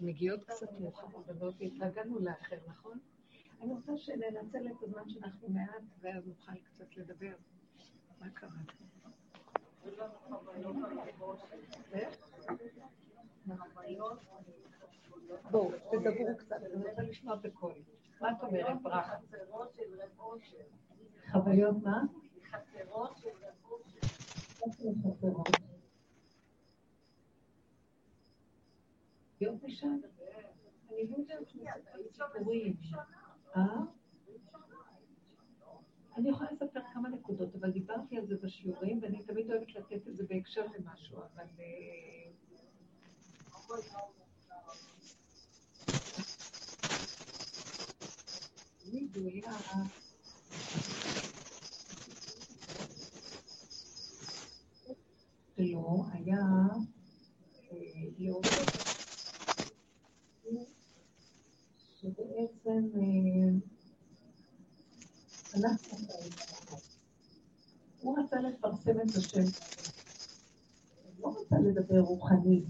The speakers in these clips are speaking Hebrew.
מגיעות קצת מאוחרות, והתרגלנו לאחר, נכון? אני רוצה שננצל את הזמן שאנחנו מעט, ואז נוכל קצת לדבר. מה קרה? בואו, תדברו קצת, אני רוצה לשמוע בקול. מה את אומרת, ברכה? חוויות מה? חסרות של רב יופי שם. אני לא. אה? אני יכולה לספר כמה נקודות, אבל דיברתי על זה בשיעורים, ואני תמיד אוהבת לתת את זה בהקשר למשהו, אבל... לא, היה להודות שבעצם אנחנו הוא רצה לפרסם את השם. הוא לא רצה לדבר רוחני.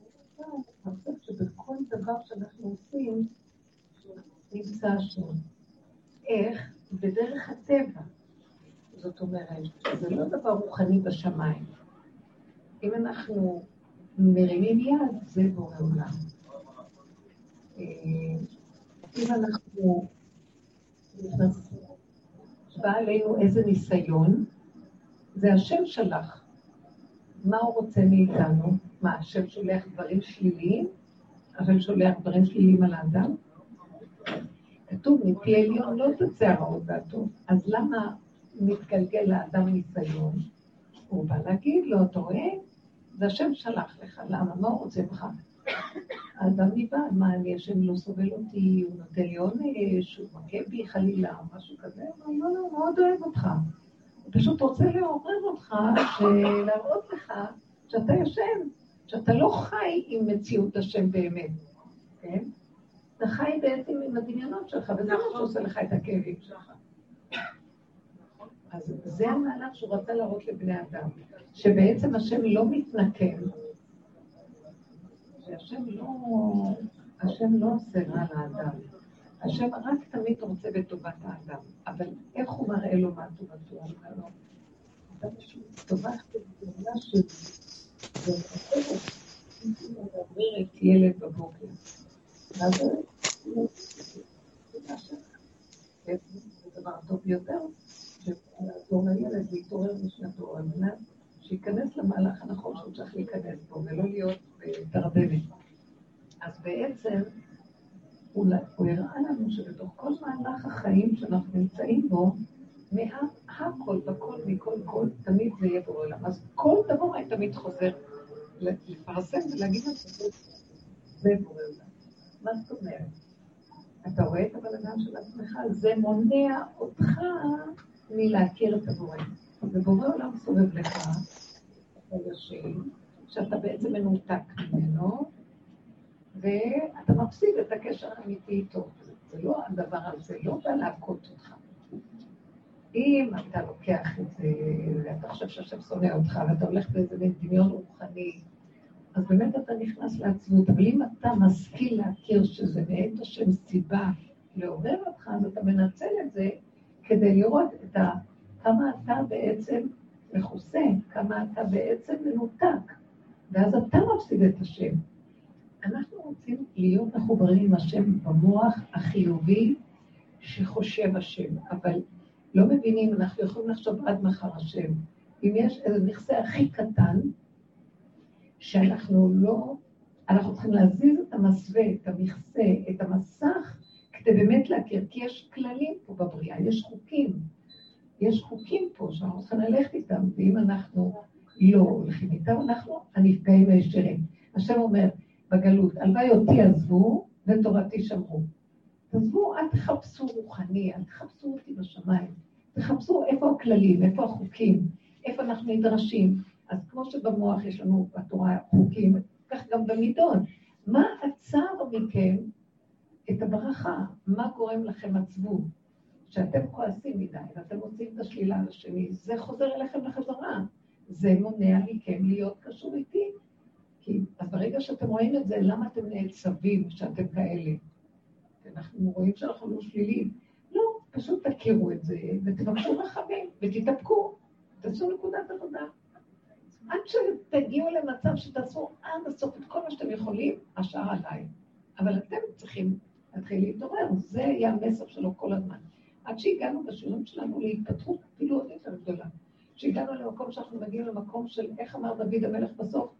הוא רצה לפרסם שבכל דבר שאנחנו עושים נמצא השם. איך? בדרך הטבע. זאת אומרת, זה לא דבר רוחני בשמיים. אם אנחנו מרימים יד, זה בורא עולם. אה, אם אנחנו בא עלינו איזה ניסיון, זה השם שלח. מה הוא רוצה מאיתנו? מה, השם שולח דברים שליליים, אבל שולח דברים שליליים על האדם? כתוב, מפי עליון לא תצא הרעות והטוב. אז למה מתגלגל לאדם ניסיון? הוא בא להגיד לו, אתה רואה? זה השם שלח לך, למה? מה הוא רוצה ממך? האדם נבהל, מה אני, השם לא סובל אותי, הוא נותן לי עונש, הוא מכה בי חלילה, משהו כזה, הוא לא, לא, הוא מאוד אוהב אותך. הוא פשוט רוצה לעורר אותך, להראות לך שאתה ישן, שאתה לא חי עם מציאות השם באמת, כן? אתה חי בעצם עם הדמיונות שלך, וזה מה שעושה לך את הכאבים שלך. אז זה המהלך שהוא רצה להראות לבני אדם, שבעצם השם לא מתנקם, שהשם לא, השם לא עושה רע לאדם. השם רק תמיד רוצה בטובת האדם, אבל איך הוא מראה לו מה טובתו? הוא אומר לו, אתה פשוט טובה פעולה שלי, ומדברת ילד בבוקר. ואז זה דבר טוב יותר, לעזור לילד להתעורר משנתו על מנת שייכנס למהלך הנכון שהוא צריך להיכנס בו, ולא להיות בתרדמת. אז בעצם הוא, הראה לנו שבתוך כל מהלך החיים שאנחנו נמצאים בו, מהכל, בכל, מכל כל, תמיד זה יהיה בעולם. אז כל דבר היה תמיד חוזר לפרסם ולהגיד את זה בורא עולם. מה זאת אומרת? אתה רואה את הבלגן של עצמך? זה מונע אותך מלהכיר את הבורא. ובורא עולם סובב לך חודשים, שאתה בעצם מנותק ממנו, ואתה מפסיד את הקשר האמיתי איתו. זה לא הדבר הזה, לא בא להכות אותך. אם אתה לוקח את זה, ואתה חושב שהשם שונא אותך, ואתה הולך באיזה מין דמיון רוחני, אז באמת אתה נכנס לעצמות. אבל אם אתה משכיל להכיר שזה מאת השם סיבה לעורר אותך, אז אתה מנצל את זה כדי לראות את ה... כמה אתה בעצם מכוסה, כמה אתה בעצם מנותק, ואז אתה מפסיד את השם. אנחנו רוצים להיות מחוברים עם השם במוח החיובי שחושב השם, אבל לא מבינים, אנחנו יכולים לחשוב עד מחר השם. אם יש איזה מכסה הכי קטן, שאנחנו לא, אנחנו צריכים להזיז את המסווה, את המכסה, את המסך, כדי באמת להכיר, כי יש כללים פה בבריאה, יש חוקים. יש חוקים פה שאנחנו צריכים ללכת איתם, ואם אנחנו לא הולכים איתם, אנחנו הנפגעים הישרים. השם אומר בגלות, הלוואי אותי עזבו ותורתי שמרו. תעזבו, אל תחפשו רוחני, אל תחפשו אותי בשמיים. תחפשו איפה הכללים, איפה החוקים, איפה אנחנו נדרשים. אז כמו שבמוח יש לנו בתורה חוקים, כך גם במידון. מה עצר מכם את הברכה? מה גורם לכם עצבות? שאתם כועסים מדי ואתם מוצאים את השלילה על השני, זה חוזר אליכם לחזרה. זה מונע מכם להיות קשור איתי. כי, אז ברגע שאתם רואים את זה, למה אתם נעצבים שאתם כאלה? אנחנו רואים שאנחנו לא שליליים. לא, פשוט תכירו את זה, ותבקשו רחמים, ותתאפקו, תעשו נקודת עבודה. עד שתגיעו למצב שתעשו עד הסוף את כל מה שאתם יכולים, השאר עליי. אבל אתם צריכים להתחיל להתעורר, זה יהיה המסר שלו כל הזמן. עד שהגענו בשיעורים שלנו להתפתחות אפילו עוד יותר גדולה. כשהגענו למקום שאנחנו מגיעים למקום של, איך אמר דוד המלך בסוף?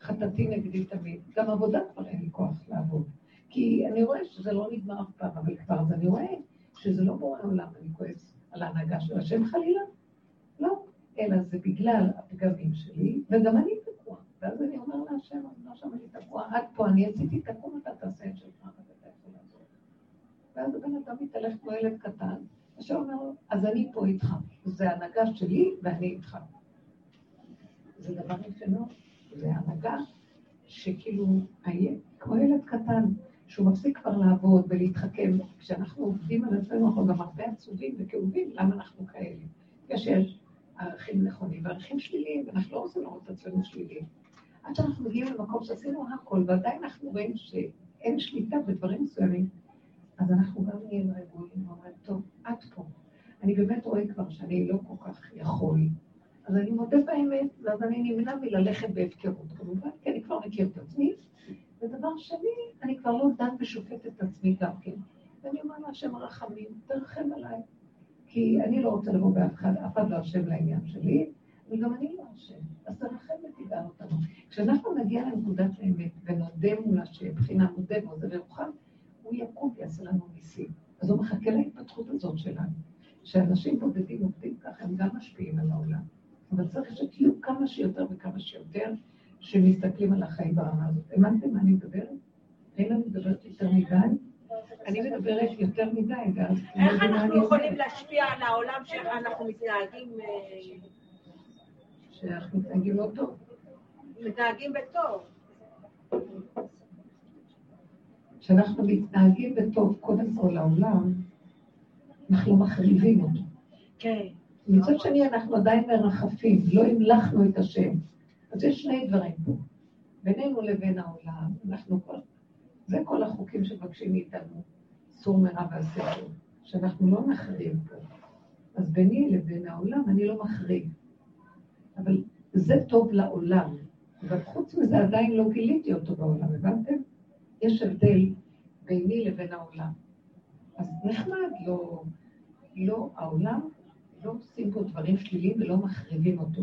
חטאתי נגדי תמיד. גם עבודה כבר אין לי כוח לעבוד. כי אני רואה שזה לא נגמר אף פעם, אבל כבר אז אני רואה שזה לא בורא עולם, אני כועס על ההנהגה של השם חלילה. לא, אלא זה בגלל הפגמים שלי, וגם אני תקוע. ואז אני אומר להשם, אני לא שם אני תקוע, עד פה אני עשיתי, תקום אתה תעשה את שלך, ואתה יכול לעזור. ואז הבן אדם מתהלך כמו ילד קטן, השם אומר לו, אז אני פה איתך. זה הנהגה שלי ואני איתך. זה דבר מאוד. זה הנהגה שכאילו, כמו ילד קטן, שהוא מפסיק כבר לעבוד ולהתחכם. כשאנחנו עובדים על עצמנו, אנחנו גם הרבה עצובים וכאובים, למה אנחנו כאלה? בגלל שיש ערכים נכונים וערכים שליליים, ואנחנו לא רוצים לראות את עצמנו שליליים. עד שאנחנו מגיעים למקום שעשינו הכל, ועדיין אנחנו רואים שאין שליטה בדברים מסוימים, אז אנחנו גם נהיים רגועים ואומרים, טוב, עד פה. אני באמת רואה כבר שאני לא כל כך יכול. אז אני מודה באמת, ואז אני נמנע מללכת בהפקרות, כמובן, כי אני כבר מכיר את עצמי. ודבר שני, אני כבר לא דן ושופט את עצמי גם כן. ואני אומר להשם רחמים, תרחם עליי. כי אני לא רוצה לבוא באף אחד, אף אחד לא אשם לעניין שלי, וגם אני לא אשם. אז תרחם ותדע אותנו. כשאנחנו נגיע לנקודת האמת ונודה מול השם, מבחינה מודה ועוזר ורוחם, הוא יקום ויעשה לנו ניסים. אז הוא מחכה להתפתחות הזאת שלנו. שאנשים בודדים עובדים ככה, הם גם משפיעים על העולם. אבל צריך שתהיו כמה שיותר וכמה שיותר שמסתכלים על החיים ברמה הזאת. הבנתם מה אני מדברת? האם אני מדברת יותר מדי? אני מדברת יותר מדי, ואז... איך אנחנו יכולים להשפיע על העולם שאנחנו מתנהגים... אה, שאנחנו מתנהגים לא טוב. מתנהגים בטוב. כשאנחנו מתנהגים בטוב קודם כל לעולם, אנחנו מחריבים אותו. כן. מצד שני, אנחנו עדיין מרחפים, לא המלכנו את השם. אז יש שני דברים פה. בינינו לבין העולם, אנחנו כבר... זה כל החוקים שמבקשים מאיתנו, סור מרע ועשה טוב, שאנחנו לא נחריב פה. אז ביני לבין העולם אני לא מחריב. אבל זה טוב לעולם. אבל חוץ מזה עדיין לא גיליתי אותו בעולם, הבנתם? יש הבדל ביני לבין העולם. אז נחמד, לא, לא, העולם, לא עושים פה דברים שליליים ולא מחריבים אותו.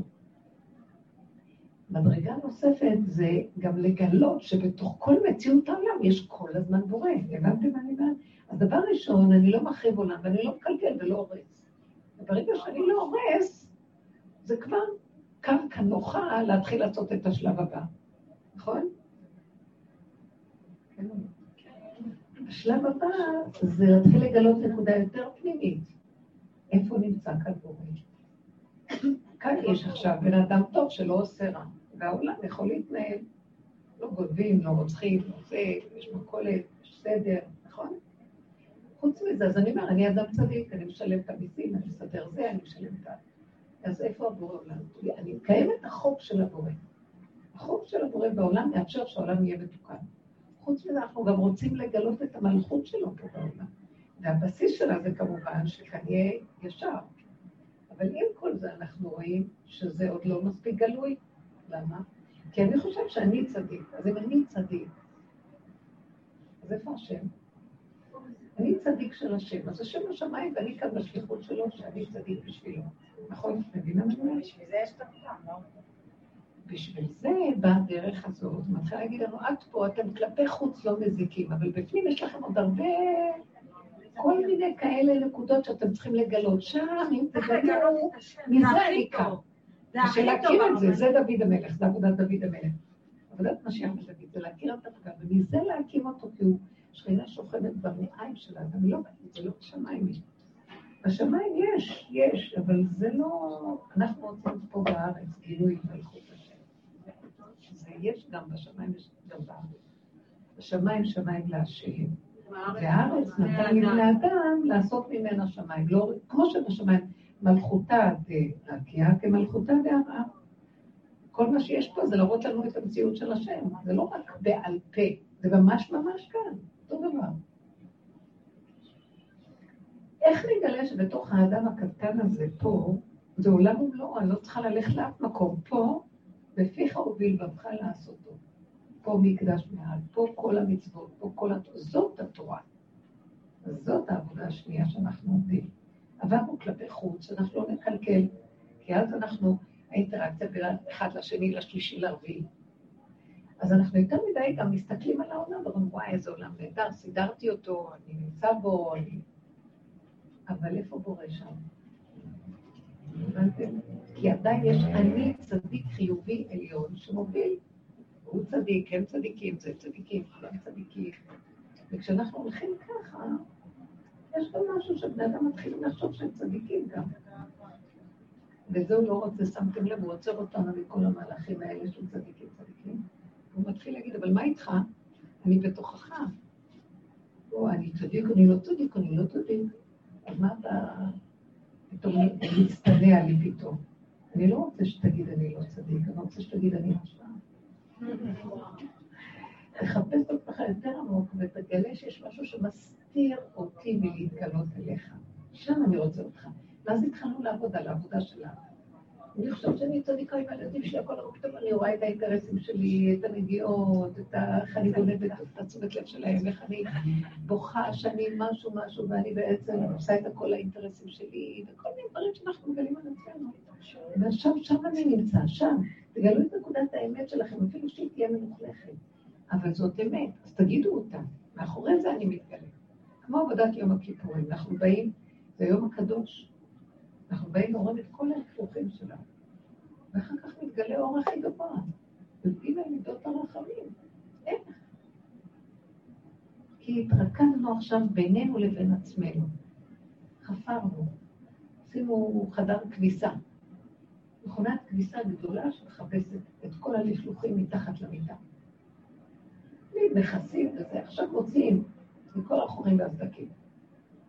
מדרגה נוספת זה גם לגלות שבתוך כל מציאות העולם יש כל הזמן בורא. הבנתם מה אני אומרת? אז דבר ראשון, אני לא מחריב עולם ואני לא מקלקל ולא הורס. וברגע שאני לא הורס, זה כבר קו כנוחה להתחיל לעשות את השלב הבא. נכון? השלב הבא זה להתחיל לגלות נקודה יותר פנימית. איפה נמצא כאן? כאן יש עכשיו בן אדם טוב שלא עושה רע. והעולם יכול להתנהל. לא גונבים, לא רוצחים, לא זה, יש מכולת, יש סדר, נכון? חוץ מזה, אז אני אומר, אני אדם צדיק, אני משלם את המיסים, אני מסדר זה, אני משלם את ה... אז איפה הבורא עולם? אני מקיים את החוק של הבורא. החוק של הבורא בעולם מאפשר שהעולם יהיה מתוקן. חוץ מזה, אנחנו גם רוצים לגלות את המלכות שלו פה בעולם. והבסיס שלה זה כמובן שכאן יהיה ישר. אבל עם כל זה אנחנו רואים שזה עוד לא מספיק גלוי. למה? כי אני חושב שאני צדיק. אז אם אני צדיק, אז איפה השם? אני צדיק של השם, אז השם בשמיים ואני כאן בשליחות שלו, שאני צדיק בשבילו. נכון? מבינה מה אני אומרת? בשביל זה יש את הפעם, לא? בשביל זה בדרך הזאת, מתחילה להגיד לנו, עד פה אתם כלפי חוץ לא מזיקים, אבל בפנים יש לכם עוד הרבה, כל מיני כאלה נקודות שאתם צריכים לגלות. שם, אם תגלו, מזה כאן. בשביל להכיר את זה, זה דוד המלך, זה עבודת דוד המלך. עבודת משיח ודוד, זה להכיר את הפגם, ומזה להקים אותו, כי הוא שכינה שוכבת במעיים של האדם, לא, זה לא בשמיים. בשמיים יש, יש, אבל זה לא... אנחנו רוצים פה בארץ גילוי מלכות. זה יש גם בשמיים, יש גם בארץ. בשמיים שמיים להשם. והארץ נתן לבני לעשות ממנה שמיים. לא, כמו שבשמיים מלכותה דהקיה כמלכותה דהרעה. כל מה שיש פה זה להראות לנו את המציאות של השם. זה לא רק בעל פה, זה ממש ממש כאן, אותו דבר. איך נגלה שבתוך האדם הקטן הזה פה, זה עולם ומלואו, אני לא צריכה ללכת לאף מקום. פה, בפיך ובלבבך לעשותו. פה מקדש מעל, פה כל המצוות, פה כל התורה. זאת התורה. זאת העבודה השנייה שאנחנו עובדים. עברנו כלפי חוץ, שאנחנו לא נקלקל, כי אז אנחנו, האינטראקציה בין אחד לשני, לשלישי, לרביעי. אז אנחנו יותר מדי גם מסתכלים על העולם ואומרים, וואי, איזה עולם נהדר, סידרתי אותו, אני נמצא בו, אני... אבל איפה בורא שם? הבנתם? כי עדיין יש אני צדיק חיובי עליון שמוביל. הוא צדיק, הם צדיקים, זה צדיקים, כולם צדיקים. וכשאנחנו הולכים ככה, יש גם משהו שבני אדם מתחילים לחשוב שהם צדיקים גם. וזה הוא לא רוצה, שמתם לב, הוא עוצר אותנו מכל המהלכים האלה של צדיקים צדיקים. הוא מתחיל להגיד, אבל מה איתך? אני בתוכך. או, אני צדיק, אני לא צדיק, אני לא צדיק. אז מה אתה פתאום מצטנע לי פתאום? אני לא רוצה שתגיד אני לא צדיק, אני רוצה שתגיד אני רשע. תחפש אותך יותר עמוק ותגלה שיש משהו שמסתיר אותי מלהתגלות אליך. שם אני רוצה אותך. ואז התחלנו לעבוד על העבודה שלנו. אני חושבת שאני צדיקה עם הילדים שלי, הכל פתאום אני רואה את האינטרסים שלי, את הנגיעות, את איך אני גונבת את התשומת לב שלהם, איך אני בוכה שאני משהו משהו, ואני בעצם עושה את הכל האינטרסים שלי, וכל מיני דברים שאנחנו מגלים על עצמנו. ושם, שם אני נמצא, שם. תגלו את נקודת האמת שלכם, אפילו שהיא תהיה מלוכלכת. אבל זאת אמת, אז תגידו אותה. מאחורי זה אני מתגלה. כמו עבודת יום הכיפורים, אנחנו באים, זה יום הקדוש. אנחנו באים ואומרים את כל ההפרוכים שלנו. ואחר כך מתגלה אור הכי גבוה. יודעים על מידות הרחמים. איך? כי התרכזנו עכשיו בינינו לבין עצמנו. חפרנו. עשינו חדר כביסה. מכונת כביסה גדולה שמחפשת את כל הלכלוכים מתחת למיטה. נכסים וזה, עכשיו מוציאים מכל החורים והסדקים.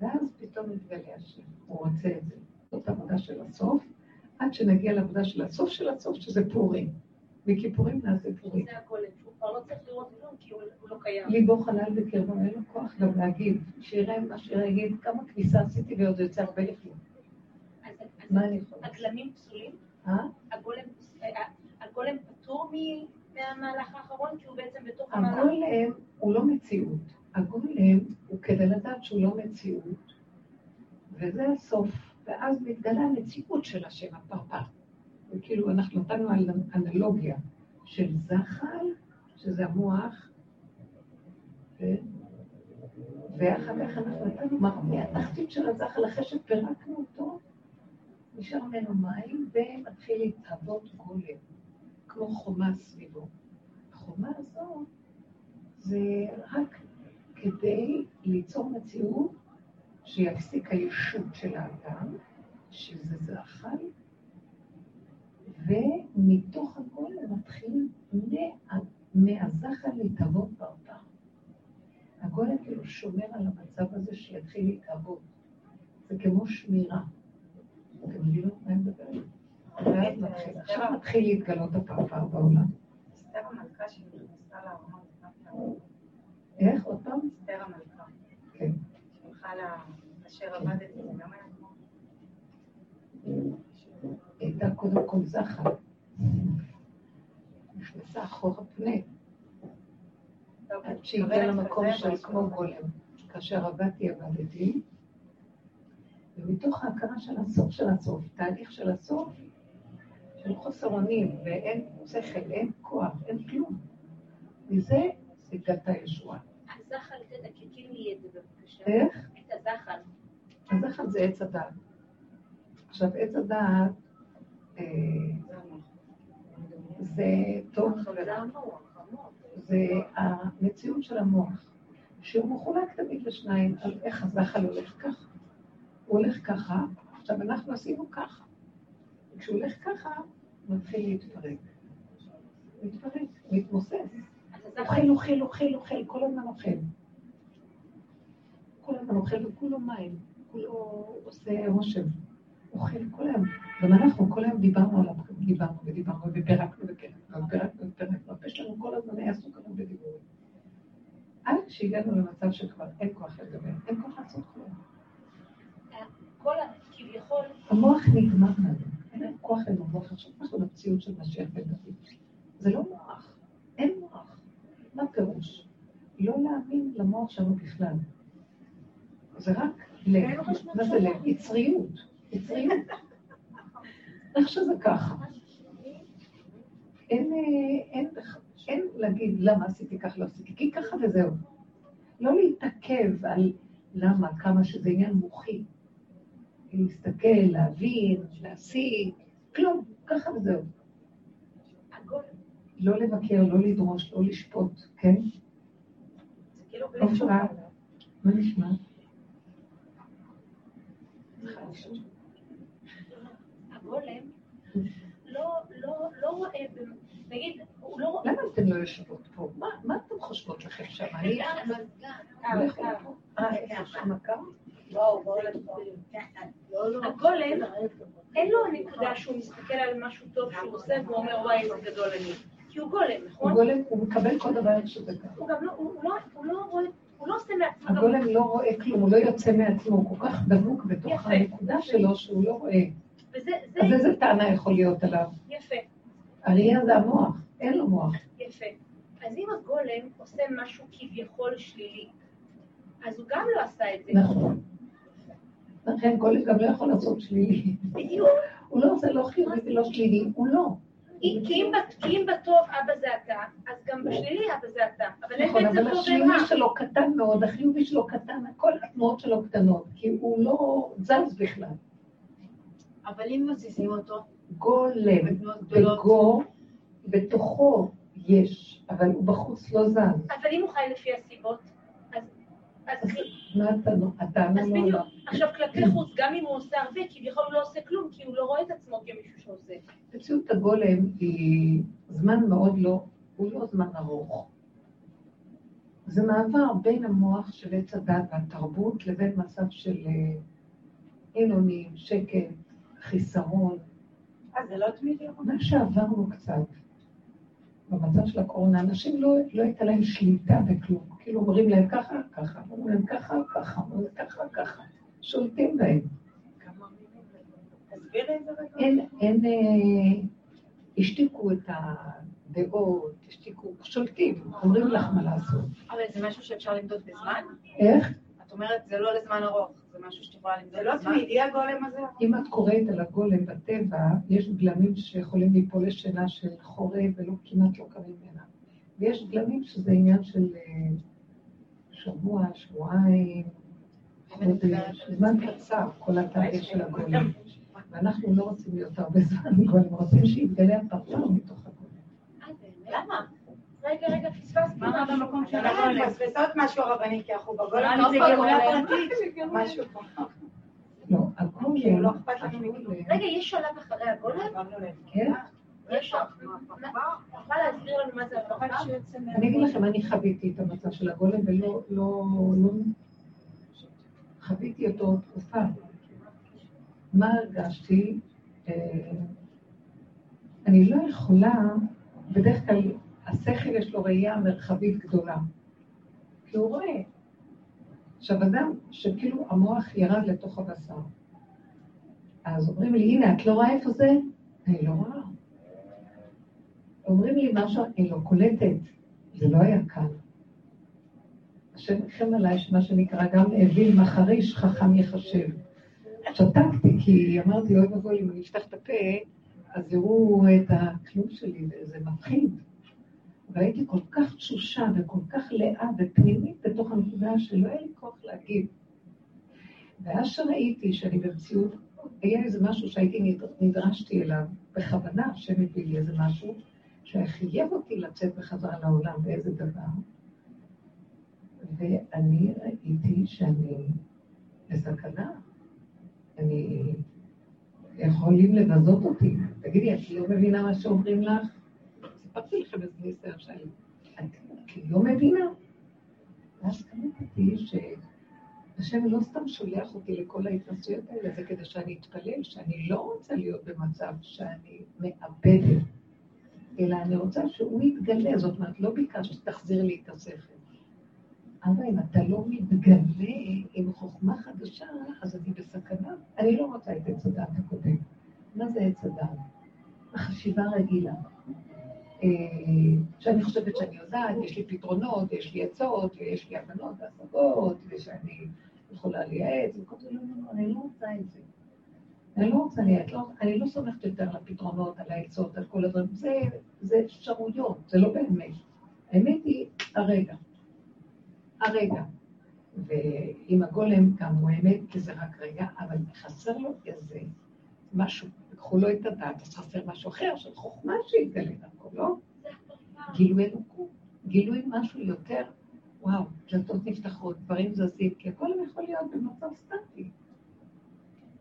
ואז פתאום מתגלה השם, הוא רוצה את זה. זאת עבודה של הסוף, עד שנגיע לעבודה של הסוף של הסוף, שזה פורים. מכיפורים נעשה פורים. זה הכל, הוא כבר לא צריך לראות כלום, כי הוא לא קיים. ליבו חלל בקרבו, אין לו כוח גם להגיד, שיראה מה שיראה, יגיד כמה כניסה עשיתי ועוד יוצא הרבה לפני. מה אני יכולה? הגלמים פסולים? אה? הגולם פטור מהמהלך האחרון, כי הוא בעצם בתוך המהלך? הגולם הוא לא מציאות. הגולם הוא כדי לדעת שהוא לא מציאות, וזה הסוף. ואז מתגלה המציאות של השם, הפרפר. וכאילו, אנחנו נתנו על אנלוגיה של זחל, שזה המוח, ו... ואחר כך אנחנו נתנו מהתחתית של הזחל, אחרי שפירקנו אותו, נשאר ממנו מים, ומתחיל להתהוות גולם, כמו חומה סביבו. החומה הזו זה רק כדי ליצור מציאות שיפסיק הישות של האדם, שזה זרחל, ומתוך הגולם מתחיל מהזחל להתהוות פרפר. הגולם כאילו שומר על המצב הזה שיתחיל להתהוות. זה כמו שמירה. אתם מבינות מה אני מדברת? עכשיו מתחיל להתגלות הפרפר בעולם. אסתר המלכה שנכנסה לארמון, איך? עוד פעם? אסתר המלכה. כן. שהלכה לאשר עבדתי, זה גם היה כמו... הייתה קודם כל זחל. נכנסה אחורה פנה. עד שהגיעה למקום של כמו גולם. כאשר עבדתי, עבדתי, ומתוך ההכרה של הסוף של הסוף, תהליך של הסוף, של חוסר אונים, ואין שכל, אין כוח, אין כלום. מזה הגעת הישועה. הזחל, תדקקי לי את זה בבקשה. איך? הזחל. הזחל זה עץ הדעת. עכשיו, עץ הדעת אה, זה טוב ורע. זה המציאות של המוח, שהוא מחולק תמיד לשניים, על איך הזחל הולך ככה. הוא הולך ככה, עכשיו אנחנו עשינו ככה. וכשהוא הולך ככה, מתחיל להתפרק. מתפרק, מתמוסס. אוכל, אוכל, אוכל, אוכל, כל הזמן אוכל. כל הזמן אוכל וכולו מים, כולו עושה רושם. אוכל כל היום. גם אנחנו כל היום דיברנו עליו, דיברנו ודיברנו ופירקנו ופירקנו ופירקנו ופירקנו. הפה שלנו כל הזמן היה עליו בדיבורים. עד שהגענו למצב שכבר אין כוח לדבר, אין כוח לעשות כלום. כל כביכול... המוח נגמר לנו, אין לנו כוח למוח. עכשיו אנחנו במציאות של משיח בן דוד. זה לא מוח, אין מוח. מה פירוש? לא להאמין למוח שלנו בכלל. זה רק לב. מה זה לב? יצריות. יצריות. איך שזה ככה. אין, אין, אין להגיד למה עשיתי כך, לא עשיתי, כי ככה וזהו. לא להתעכב על למה, כמה שזה עניין מוחי. להסתכל, להבין, להשיג, כלום, ככה וזהו. לא לבקר, לא לדרוש, לא לשפוט, כן? כאילו עופרה, מה נשמע? הגולם לא, רואה, נגיד, הוא לא רואה... למה אתן לא יושבות פה? מה אתן חושבות לכם שם? אני... אה? הגולם, אין לו נקודה שהוא מסתכל על משהו טוב שהוא עושה והוא אומר וואי איזה גדול אני. כי הוא גולם, נכון? הוא גולם, הוא מקבל כל דבר איך שזה ככה. הוא גם לא, הוא לא, הוא לא רואה, הוא לא עושה מעצמו. הגולם לא רואה כלום, הוא לא יוצא מעצמו, הוא כל כך דבוק בתוך. הנקודה שלו שהוא לא רואה. אז איזה טענה יכול להיות עליו? יפה, הראייה זה המוח, אין לו מוח. יפה. אז אם הגולם עושה משהו כביכול שלילי, אז הוא גם לא עשה את זה. נכון. לכן גולם גם לא יכול לעשות שלילי. בדיוק. הוא לא עושה לא חיובי ולא שלילי, הוא לא. כי אם בת- כי אם בטוב אבא זה אתה, אז גם בשלילי אבא זה אתה. אבל אין נכון, בעצם אבל טוב השלילי ורע. שלו קטן מאוד, החיובי שלו קטן, כל התנועות שלו קטנות, כי הוא לא זז בכלל. אבל אם מזיזים אותו, גולם, בגו, בתוכו יש, אבל הוא בחוץ לא זז. אבל אם הוא חי לפי הסיבות, אז... לא בדיוק. עכשיו כלפי חוץ, גם אם הוא עושה הרבה, כביכול הוא לא עושה כלום, כי הוא לא רואה את עצמו כמישהו שעושה. מציאות הגולם היא זמן מאוד לא, הוא לא זמן ארוך. זה מעבר בין המוח של עץ הדת והתרבות לבין מצב של אה, עינונים, שקט, חיסרון. אה, זה לא תמידי? מה שעברנו קצת במצב של הקורונה, אנשים לא, לא הייתה להם שליטה בכלום. כאילו אומרים להם ככה, ככה, אומרים להם ככה, ככה, אומרים להם ככה, ככה. שולטים בהם. רגע. אין, אין, אה, השתיקו את הדעות, השתיקו, שולטים, אומרים לך מה לעשות. אבל זה משהו שאפשר למדוד בזמן? איך? אומרת, זה לא לזמן ארוך, זה משהו שאת יכולה למדוד זה לא בזמן? תמידי הגולם הזה? אם את קוראת על הגולם בטבע, יש גלמים שיכולים ליפול לשינה של חורף ולא כמעט לא קמים ממנה. ויש גלמים שזה עניין של אה, שבוע, שבועיים, חודש, זמן קצר, כל התהליך של הגולם. ואנחנו לא רוצים להיות הרבה זמן גולם, רוצים שיתגלה הפרצה מתוך הגולם. אה? למה? רגע, רגע, פספסתי משהו. אנחנו הגולם? מפספסות משהו הרבני, כי אנחנו זה גאולה לא פרטית. משהו פה. לא, הגולם, לא אכפת לנו מכלום. הגולם, רגע, יש שלב אחרי הגולם? כן? יש שלב. מה- יכולה להסביר לנו מה זה הפכה? אני אגיד לכם, אני חוויתי את המצב של הגולם ולא, לא, לא, חוויתי אותו תקופה. מה הרגשתי? אה, אני לא יכולה, בדרך כלל השכל יש לו ראייה מרחבית גדולה, כי הוא רואה. עכשיו, אדם שכאילו המוח ירד לתוך הבשר, אז אומרים לי, הנה, את לא רואה איפה זה? אני לא רואה. אומרים לי משהו, אני לא קולטת. זה לא היה קל. השם יחם עליי, שמה שנקרא, גם הבין מחריש חכם יחשב. שתקתי, כי אמרתי, אוי ואבוי, אם אני אפתח את הפה, אז יראו את הכלום שלי, וזה מפחיד. והייתי כל כך תשושה וכל כך לאה ופנימית בתוך הנקודה שלא היה לי כוח להגיד. ואז שראיתי שאני במציאות, היה איזה משהו שהייתי נד- נדרשתי אליו, בכוונה, השם הביא לי איזה משהו, שחייב אותי לצאת בחזרה לעולם באיזה דבר, ואני ראיתי שאני בסכנה. אני... יכולים לבזות אותי. תגידי, את לא מבינה מה שאומרים לך? סיפרתי לכם איזה ניסיון שלי. את את לא מבינה? ואז קלטתי השם לא סתם שולח אותי לכל ההתנסויות האלה, זה כדי שאני אתפלל, שאני לא רוצה להיות במצב שאני מאבדת, אלא אני רוצה שהוא יתגלה, זאת אומרת, לא ביקשת שתחזיר לי את השכל. אבל אם אתה לא מתגלה עם חוכמה חדשה, אז אני בסכנה. אני לא רוצה את עץ הדעת הקודם. מה זה עץ הדעת? החשיבה הרגילה. אה, שאני חושבת שאני יודעת, יש לי פתרונות, יש לי עצות, ויש לי הבנות והשגות, ושאני יכולה לייעץ, וכל זה, לא, לא, לא, אני לא רוצה את זה. אני לא רוצה לייעץ, לא, אני לא סומכת יותר על הפתרונות, על העצות, על כל הדברים, זה, זה אפשרויות, זה לא באמת. האמת היא, הרגע. הרגע. ועם הגולם הוא האמת, כי זה רק רגע, אבל חסר לו איזה משהו, לקחו לו את הדעת, אז חסר משהו אחר של חוכמה שיתגלה דרכו, לא? גילוי אלוקות, גילוי משהו יותר, וואו, דלתות נפתחות, דברים זזים, כי הכל יכול להיות במצב סטטי.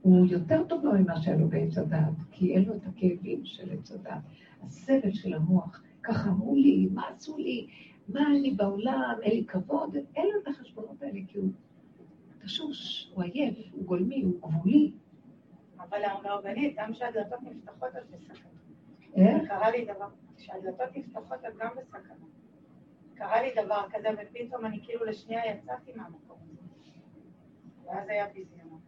הוא יותר טוב לו ממה שהיה לו בעץ הדעת, כי אין לו את הכאבים של עץ הדעת. הסבל של המוח, ככה אמרו לי, מה עשו לי, מה אני בעולם, אין לי כבוד, אין לו את החשבונות האלה, כי הוא תשוש, הוא עייף, הוא גולמי, הוא גבולי. אבל הרבנית, גם כשהדלתות נפתחות אז בסכנה. איך? קרה לי דבר, כשהדלתות נפתחות אז גם בסכנה. קרה לי דבר כזה, ופתאום אני כאילו לשנייה יצאתי מהמקום הזה. ואז היה ביזיון.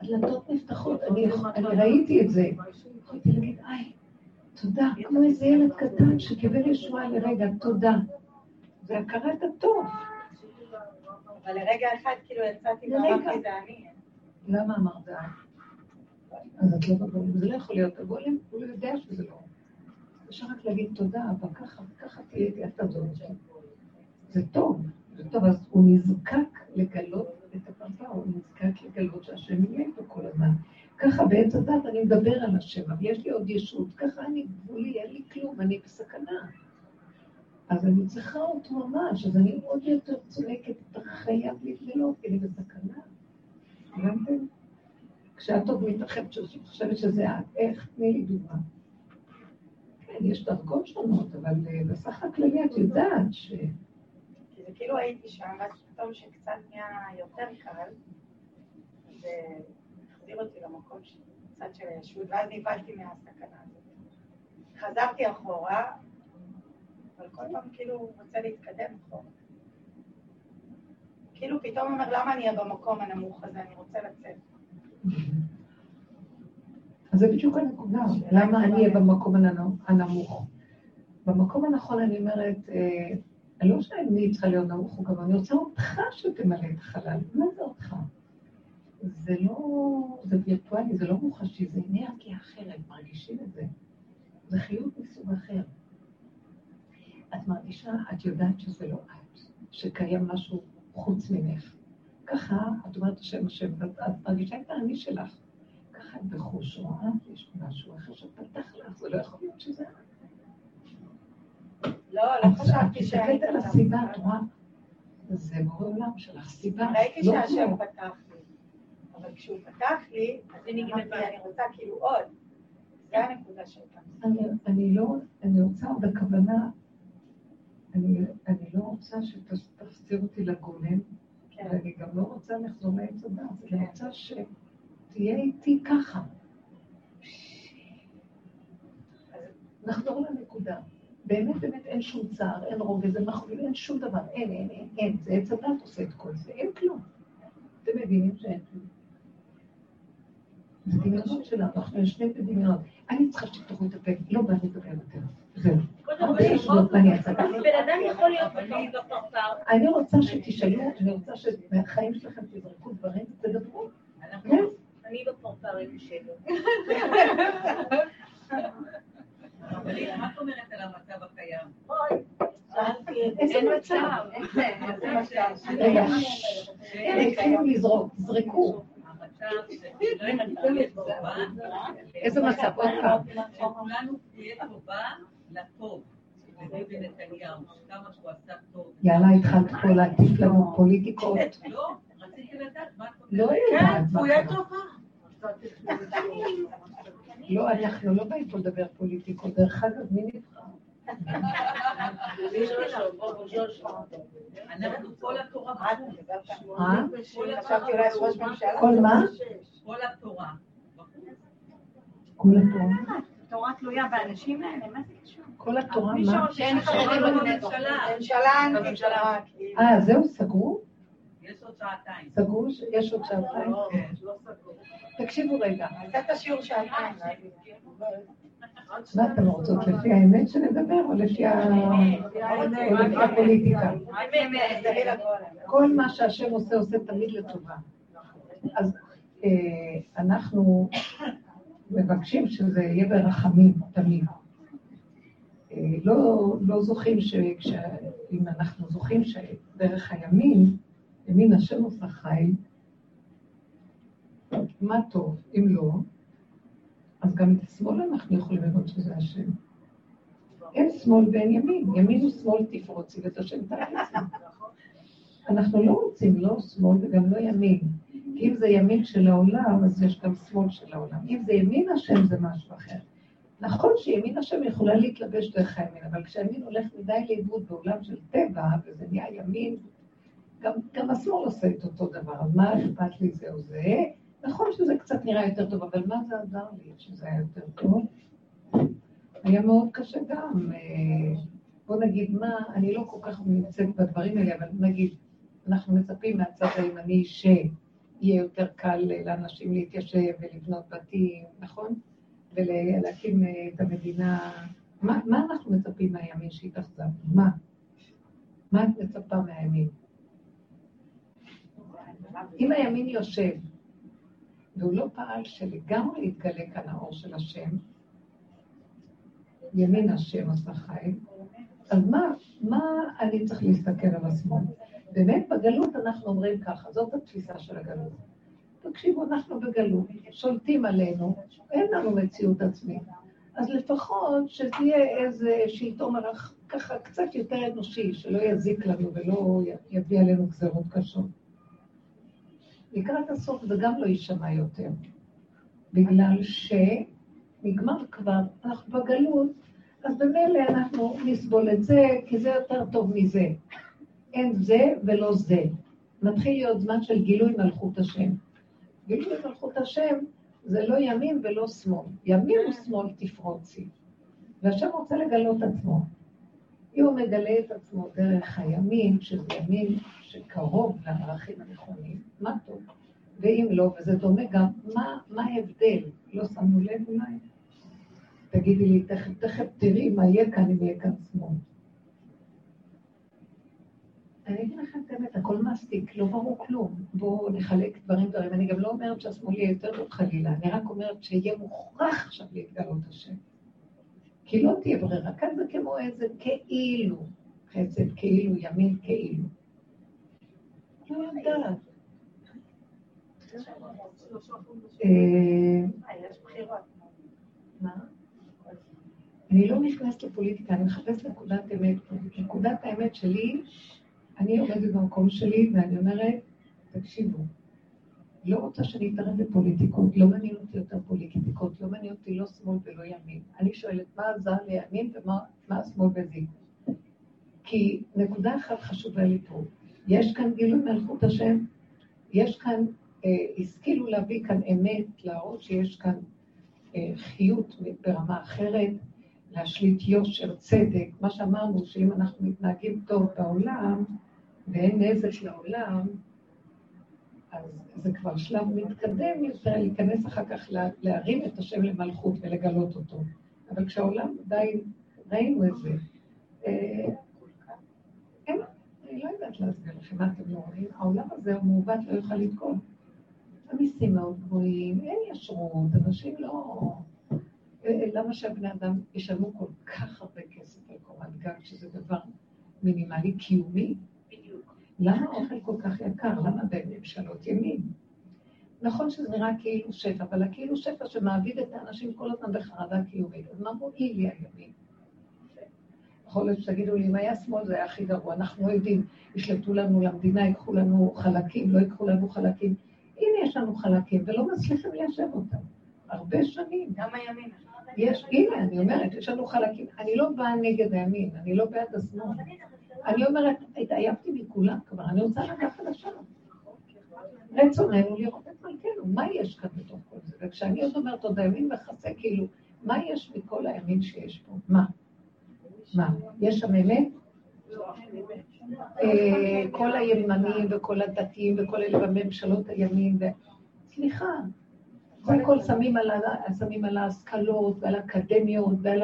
הדלתות נפתחות, אני ראיתי את זה. יכולתי להגיד, איי, תודה, כמו איזה ילד קטן שקיבל ישועה לרגע, תודה. זה הכרת הטוב. אבל לרגע אחד כאילו יצאתי. ואמרתי זה אני. למה אמרת? אז את לא בגולם, זה לא יכול להיות הגולם, הוא לא יודע שזה לא. אפשר רק להגיד תודה, אבל ככה, ככה תהיה לי, זאת. זה טוב, זה טוב, אז הוא נזקק לגלות את הפרטה, הוא נזקק לגלות שהשם יהיה איתו כל הזמן. ככה בעץ הדת אני מדבר על השם, אבל יש לי עוד ישות, ככה אני גבולי, אין לי כלום, אני בסכנה. אז אני צריכה אותו ממש, אז אני עוד יותר צועקת, אתה חייב להתגלות, כי אני בסכנה. הבנתם? כשאת עוד מתרחבת, שאת חושבת שזה את, איך? תני לי דוגמה. כן, יש דרגות שונות, אבל אה, בסך הכללי את יודעת ש... זה כאילו הייתי שם, ואז פתאום שקצת נהיה יותר קל, זה החזיר אותי למקום צד של הישות, ואז נבהלתי מהסכנה הזאת. חזרתי אחורה, אבל כל פעם כאילו רוצה להתקדם אחורה. כאילו פתאום אומר, למה אני אהיה במקום הנמוך הזה, אני רוצה לצאת. אז זה בדיוק הנקודה, למה אני אהיה במקום הנמוך? במקום הנכון אני אומרת, אה, לא שאני צריכה להיות נמוך, גם אני רוצה אותך שתמלא את החלל. מה זה אותך? זה לא, זה וירטואלי, זה לא מוחשי, זה אנרגיה אחרת, מרגישים את זה. זה חיות מסוג אחר. את מרגישה, את יודעת שזה לא את, שקיים משהו חוץ ממך. ככה, את אומרת השם השם, ואת את מרגישה את האני שלך. ככה את בחוש רואה, יש משהו אחר שפתח לך, זה לא יכול להיות שזה. לא, לא חשבתי. מסתכלת על הסיבה, את רואה? זה בורא עולם שלך, סיבה. ראיתי לא שהשם. פתח לי, אבל כשהוא פתח לי, אז אני רוצה כאילו עוד. זה הנקודה שהייתה. אני, לא, אני רוצה עוד הכוונה, אני, לא רוצה שתחזיר אותי לגולם. ואני גם לא רוצה לעץ הדת, אני רוצה שתהיה איתי ככה. נחזור לנקודה. באמת באמת אין שום צער, אין רוגז, אין מחביל, אין שום דבר, אין, אין, אין, אין. זה עץ הדת עושה את כל זה, אין כלום. אתם מבינים שאין כלום. זה דמיונות שלנו, אנחנו יושבים בדמיונות. אני צריכה שתפתחו את הפה, לא בא לדבר יותר. בפרפר. אני רוצה שתשאלו, אני רוצה שמהחיים שלכם תזרקו דברים, תדברו. כן? אני בפרפרים שלי. אבל מה את אומרת על המצב הקיים? איזה מצב? רגע, הם התחילו לזרוק, זרקו. איזה מצב? עוד פעם. שכולנו תהיה טובה לטוב. יאללה, התחלת פה להטיף לנו פוליטיקות. לא, רציתי לדעת מה את לא אומרת. יודעת מה הוא יהיה. טובה. לא, אנחנו לא באים פה לדבר פוליטיקות. דרך אגב, מי נבחר? אנחנו כל התורה? אה? כל מה? כל התורה. כל התורה. תורה תלויה באנשים האלה, מה זה קשור? כל התורה, מה? שאין חרדים בממשלה. בממשלה. ממשלה אנטי בממשלה. תורה. כאילו. אה, זהו, סגרו? יש עוד שעתיים. סגרו? יש עוד שעתיים? כן. תקשיבו רגע, עשה את השיעור שעתיים. מה אתן רוצות? לפי האמת שנדבר או לפי הפוליטיקה? כל מה שהשם עושה, עושה תמיד לטובה. אז אה, אנחנו מבקשים שזה יהיה ברחמים תמיד. אה, לא, לא זוכים ש... כש... אם אנחנו זוכים שדרך הימין, ימין השם עושה חי, מה טוב, אם לא, אז גם את השמאל אנחנו יכולים לראות שזה השם. אין שמאל ואין ימין, ימין הוא שמאל תפרוצי ואת השם תעריצי. אנחנו לא רוצים לא שמאל וגם לא ימין. אם זה ימין של העולם, אז יש גם שמאל של העולם. אם זה ימין השם, זה משהו אחר. נכון שימין השם יכולה להתלבש דרך הימין, אבל כשהימין הולך מדי לאיבוד בעולם של טבע, וזה נהיה ימין, גם, גם השמאל עושה את אותו דבר, אז מה אכפת לי זה או זה? נכון שזה קצת נראה יותר טוב, אבל מה זה עזר לי שזה היה יותר טוב? היה מאוד קשה גם. אה, בוא נגיד מה, אני לא כל כך נמצאת בדברים האלה, אבל נגיד, אנחנו מצפים מהצד הימני שיהיה יותר קל לאנשים להתיישב ולבנות בתים, נכון? ולהקים אה, את המדינה. מה, מה אנחנו מצפים מהימין שהתאכזבנו? מה? מה את מצפה מהימין? אם הימין יושב והוא לא פעל שלגמרי יתגלה כאן האור של השם, ימין השם עשה חי, אז מה, מה אני צריך להסתכל על השמאל? באמת בגלות אנחנו אומרים ככה, זאת התפיסה של הגלות. תקשיבו, אנחנו בגלות, שולטים עלינו, אין לנו מציאות עצמית. אז לפחות שתהיה איזה שלטון מרח ככה קצת יותר אנושי, שלא יזיק לנו ולא יביא עלינו גזרות קשות. לקראת הסוף זה גם לא יישמע יותר, בגלל שנגמר כבר, אנחנו בגלות, אז במילא אנחנו נסבול את זה, כי זה יותר טוב מזה. אין זה ולא זה. מתחיל להיות זמן של גילוי מלכות השם. גילוי מלכות השם זה לא ימין ולא שמאל. ימין הוא שמאל תפרוצי. והשם רוצה לגלות עצמו. אם הוא מגלה את עצמו דרך הימין, שזה ימין שקרוב לערכים הנכונים, מה טוב. ואם לא, וזה דומה גם, מה, מה ההבדל? לא שמנו לב אולי? תגידי לי, תכף, תכף תראי מה יהיה כאן אם יהיה כאן שמאל. אני אגיד לכם את האמת, הכל מסטיק, לא ברור כלום. בואו נחלק דברים דברים. אני גם לא אומרת שהשמאל יהיה יותר טוב חלילה, אני רק אומרת שיהיה מוכרח עכשיו להתגלות השם. כי לא תהיה ברירה, כאן זה כמו איזה כאילו, חסד כאילו, ימין כאילו. לא יודעת. אה. מה? אני לא נכנסת לפוליטיקה, אני מחפשת נקודת אמת. נקודת האמת שלי, אני עומדת במקום שלי ואני אומרת, תקשיבו, לא רוצה שאני אתערב בפוליטיקות, לא מעניין אותי יותר פוליטיקות, לא מעניין אותי לא שמאל ולא ימין. אני שואלת, מה עזר לימין ומה מה השמאל בזיק? כי נקודה אחת חשובה לי פה, יש כאן גילוי מלכות השם, יש כאן, אה, השכילו להביא כאן אמת, להראות שיש כאן אה, חיות ברמה אחרת, להשליט יושר, צדק, מה שאמרנו, שאם אנחנו מתנהגים טוב בעולם ואין נזק לעולם, אז זה כבר שלב מתקדם יותר, להיכנס אחר כך לה- להרים את השם למלכות ולגלות אותו. אבל כשהעולם די, ראינו את זה. אה, אין, אני לא יודעת להסביר לכם מה אתם לא רואים, העולם הזה הוא מעוות לא יוכל לתקון. המיסים מאוד גבוהים, אין ישרות, אנשים לא... אה, למה שהבני אדם ישלמו כל כך הרבה כסף על קורת גג, שזה דבר מינימלי קיומי? למה האוכל כל כך יקר? למה בממשלות ימין? נכון שזה נראה כאילו שפע, אבל הכאילו שפע שמעביד את האנשים כל הזמן בחרדה קיומית. אז מה מועיל לי הימין? יכול להיות שתגידו לי, אם היה שמאל זה היה הכי גרוע. אנחנו לא יודעים, ישלטו לנו למדינה, ייקחו לנו חלקים, לא ייקחו לנו חלקים. הנה יש לנו חלקים, ולא מצליחים ליישב אותם. הרבה שנים. גם הימין. יש, הנה, אני אומרת, יש לנו חלקים, אני לא באה נגד הימין, אני לא בעד השמאל. אני אומרת, התעייפתי מכולם כבר, אני רוצה לקחת לשם. רצוננו לראות את מלכנו, מה יש כאן בתוך כל זה? וכשאני עוד אומרת, עוד הימין מכסה, כאילו, מה יש בכל הימין שיש פה? מה? מה? יש שם אמת? אה, כל הימנים וכל הדתיים וכל אלה בממשלות הימין, סליחה, זה הכל שמים על, על ההשכלות ועל האקדמיות ועל.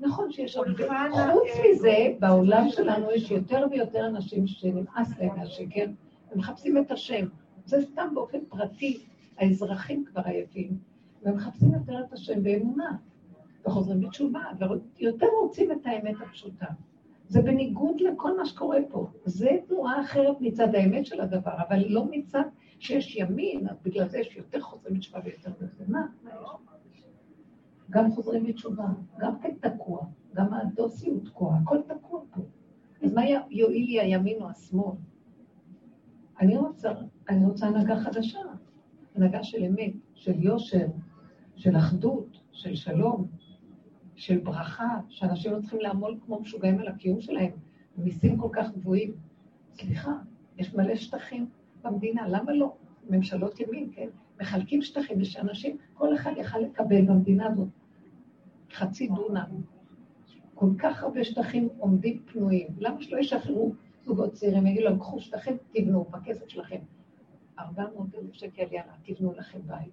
נכון שיש הרבה. חוץ מזה, בעולם שלנו יש יותר ויותר אנשים שנמאס להם מהשקר, הם מחפשים את השם. זה סתם באופן פרטי, האזרחים כבר עייפים, והם מחפשים יותר את השם באמונה, וחוזרים בתשובה, ויותר רוצים את האמת הפשוטה. זה בניגוד לכל מה שקורה פה. זה תנועה אחרת מצד האמת של הדבר, אבל לא מצד שיש ימין, אז בגלל זה יש יותר חוזרים בתשובה ויותר בזה. מה? גם חוזרים בתשובה, גם כן תקוע, גם הדוסי הוא תקוע, הכל תקוע פה. אז מה יועיל לי הימין או השמאל? אני רוצה, אני רוצה הנהגה חדשה, הנהגה של אמת, של יושר, של אחדות, של שלום, של ברכה, שאנשים לא צריכים לעמול כמו משוגעים על הקיום שלהם, מיסים כל כך גבוהים. סליחה, יש מלא שטחים במדינה, למה לא? ממשלות ימין, כן? מחלקים שטחים, ושאנשים, כל אחד יכל לקבל במדינה הזאת חצי דונם. כל כך הרבה שטחים עומדים פנויים, למה שלא ישחררו זוגות צעירים, יגידו להם, קחו שטחים, תבנו, בכסף שלכם. 400 אלף שקל, יאללה, תבנו לכם בית.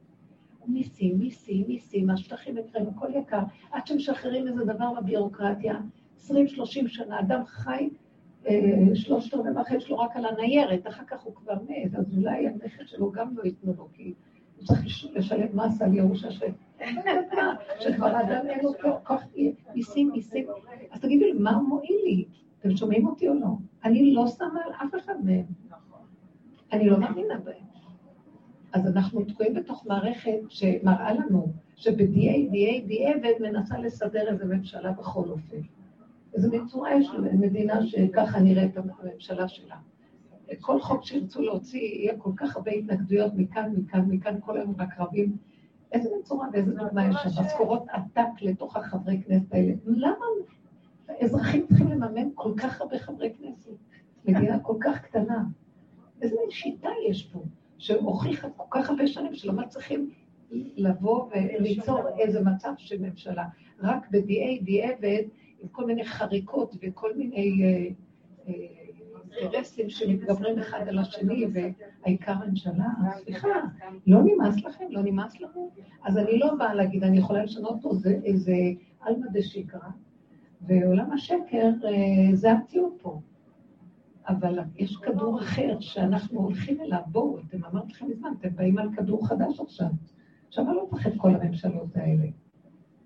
מיסים, מיסים, מיסים, השטחים יקרים, הכל יקר, עד שמשחררים איזה דבר בביורוקרטיה, 20-30 שנה, אדם חי, אה, שלושת רבעי מהחיים שלו רק על הניירת, אחר כך הוא כבר מת, אז אולי הנכד שלו גם לא ייתנו לו, כי הוא צריך לשלם מס על ירוש השם. שכבר אדם אין לו כוח, מיסים, מיסים. אז תגידו לי, מה מועיל לי? אתם שומעים אותי או לא? אני לא שמה על אף אחד מהם. אני לא מאמינה בהם. אז אנחנו תקועים בתוך מערכת שמראה לנו שבדיעי, דיעי, דיעבד מנסה לסדר איזה ממשלה בכל אופן. איזו מין צורה יש למדינה שככה נראית הממשלה שלה. כל חוק שירצו להוציא, יהיה כל כך הרבה התנגדויות מכאן, מכאן, מכאן, כל היום בקרבים. איזה מין צורה ואיזה דוגמה יש שם? משכורות עתק לתוך החברי כנסת האלה. למה אזרחים צריכים לממן כל כך הרבה חברי כנסת? מדינה כל כך קטנה. איזה מין שיטה יש פה? שהוכיחה כל כך הרבה שנים שלא מצליחים לבוא וליצור איזה מצב של ממשלה. רק בדיעי דיעבד, עם כל מיני חריקות וכל מיני אה, אה, אינטרסים שמתגברים אחד על השני, והעיקר ממשלה, סליחה, לא נמאס לכם? לא נמאס לכם? אז אני לא באה להגיד, אני יכולה לשנות פה איזה עלמא דשיקרא, ועולם השקר אה, זה המציאות פה. אבל יש כדור אחר שאנחנו הולכים אליו, בואו, אתם אמרתי לכם מזמן, אתם באים על כדור חדש עכשיו. עכשיו אני לא את כל הממשלות האלה.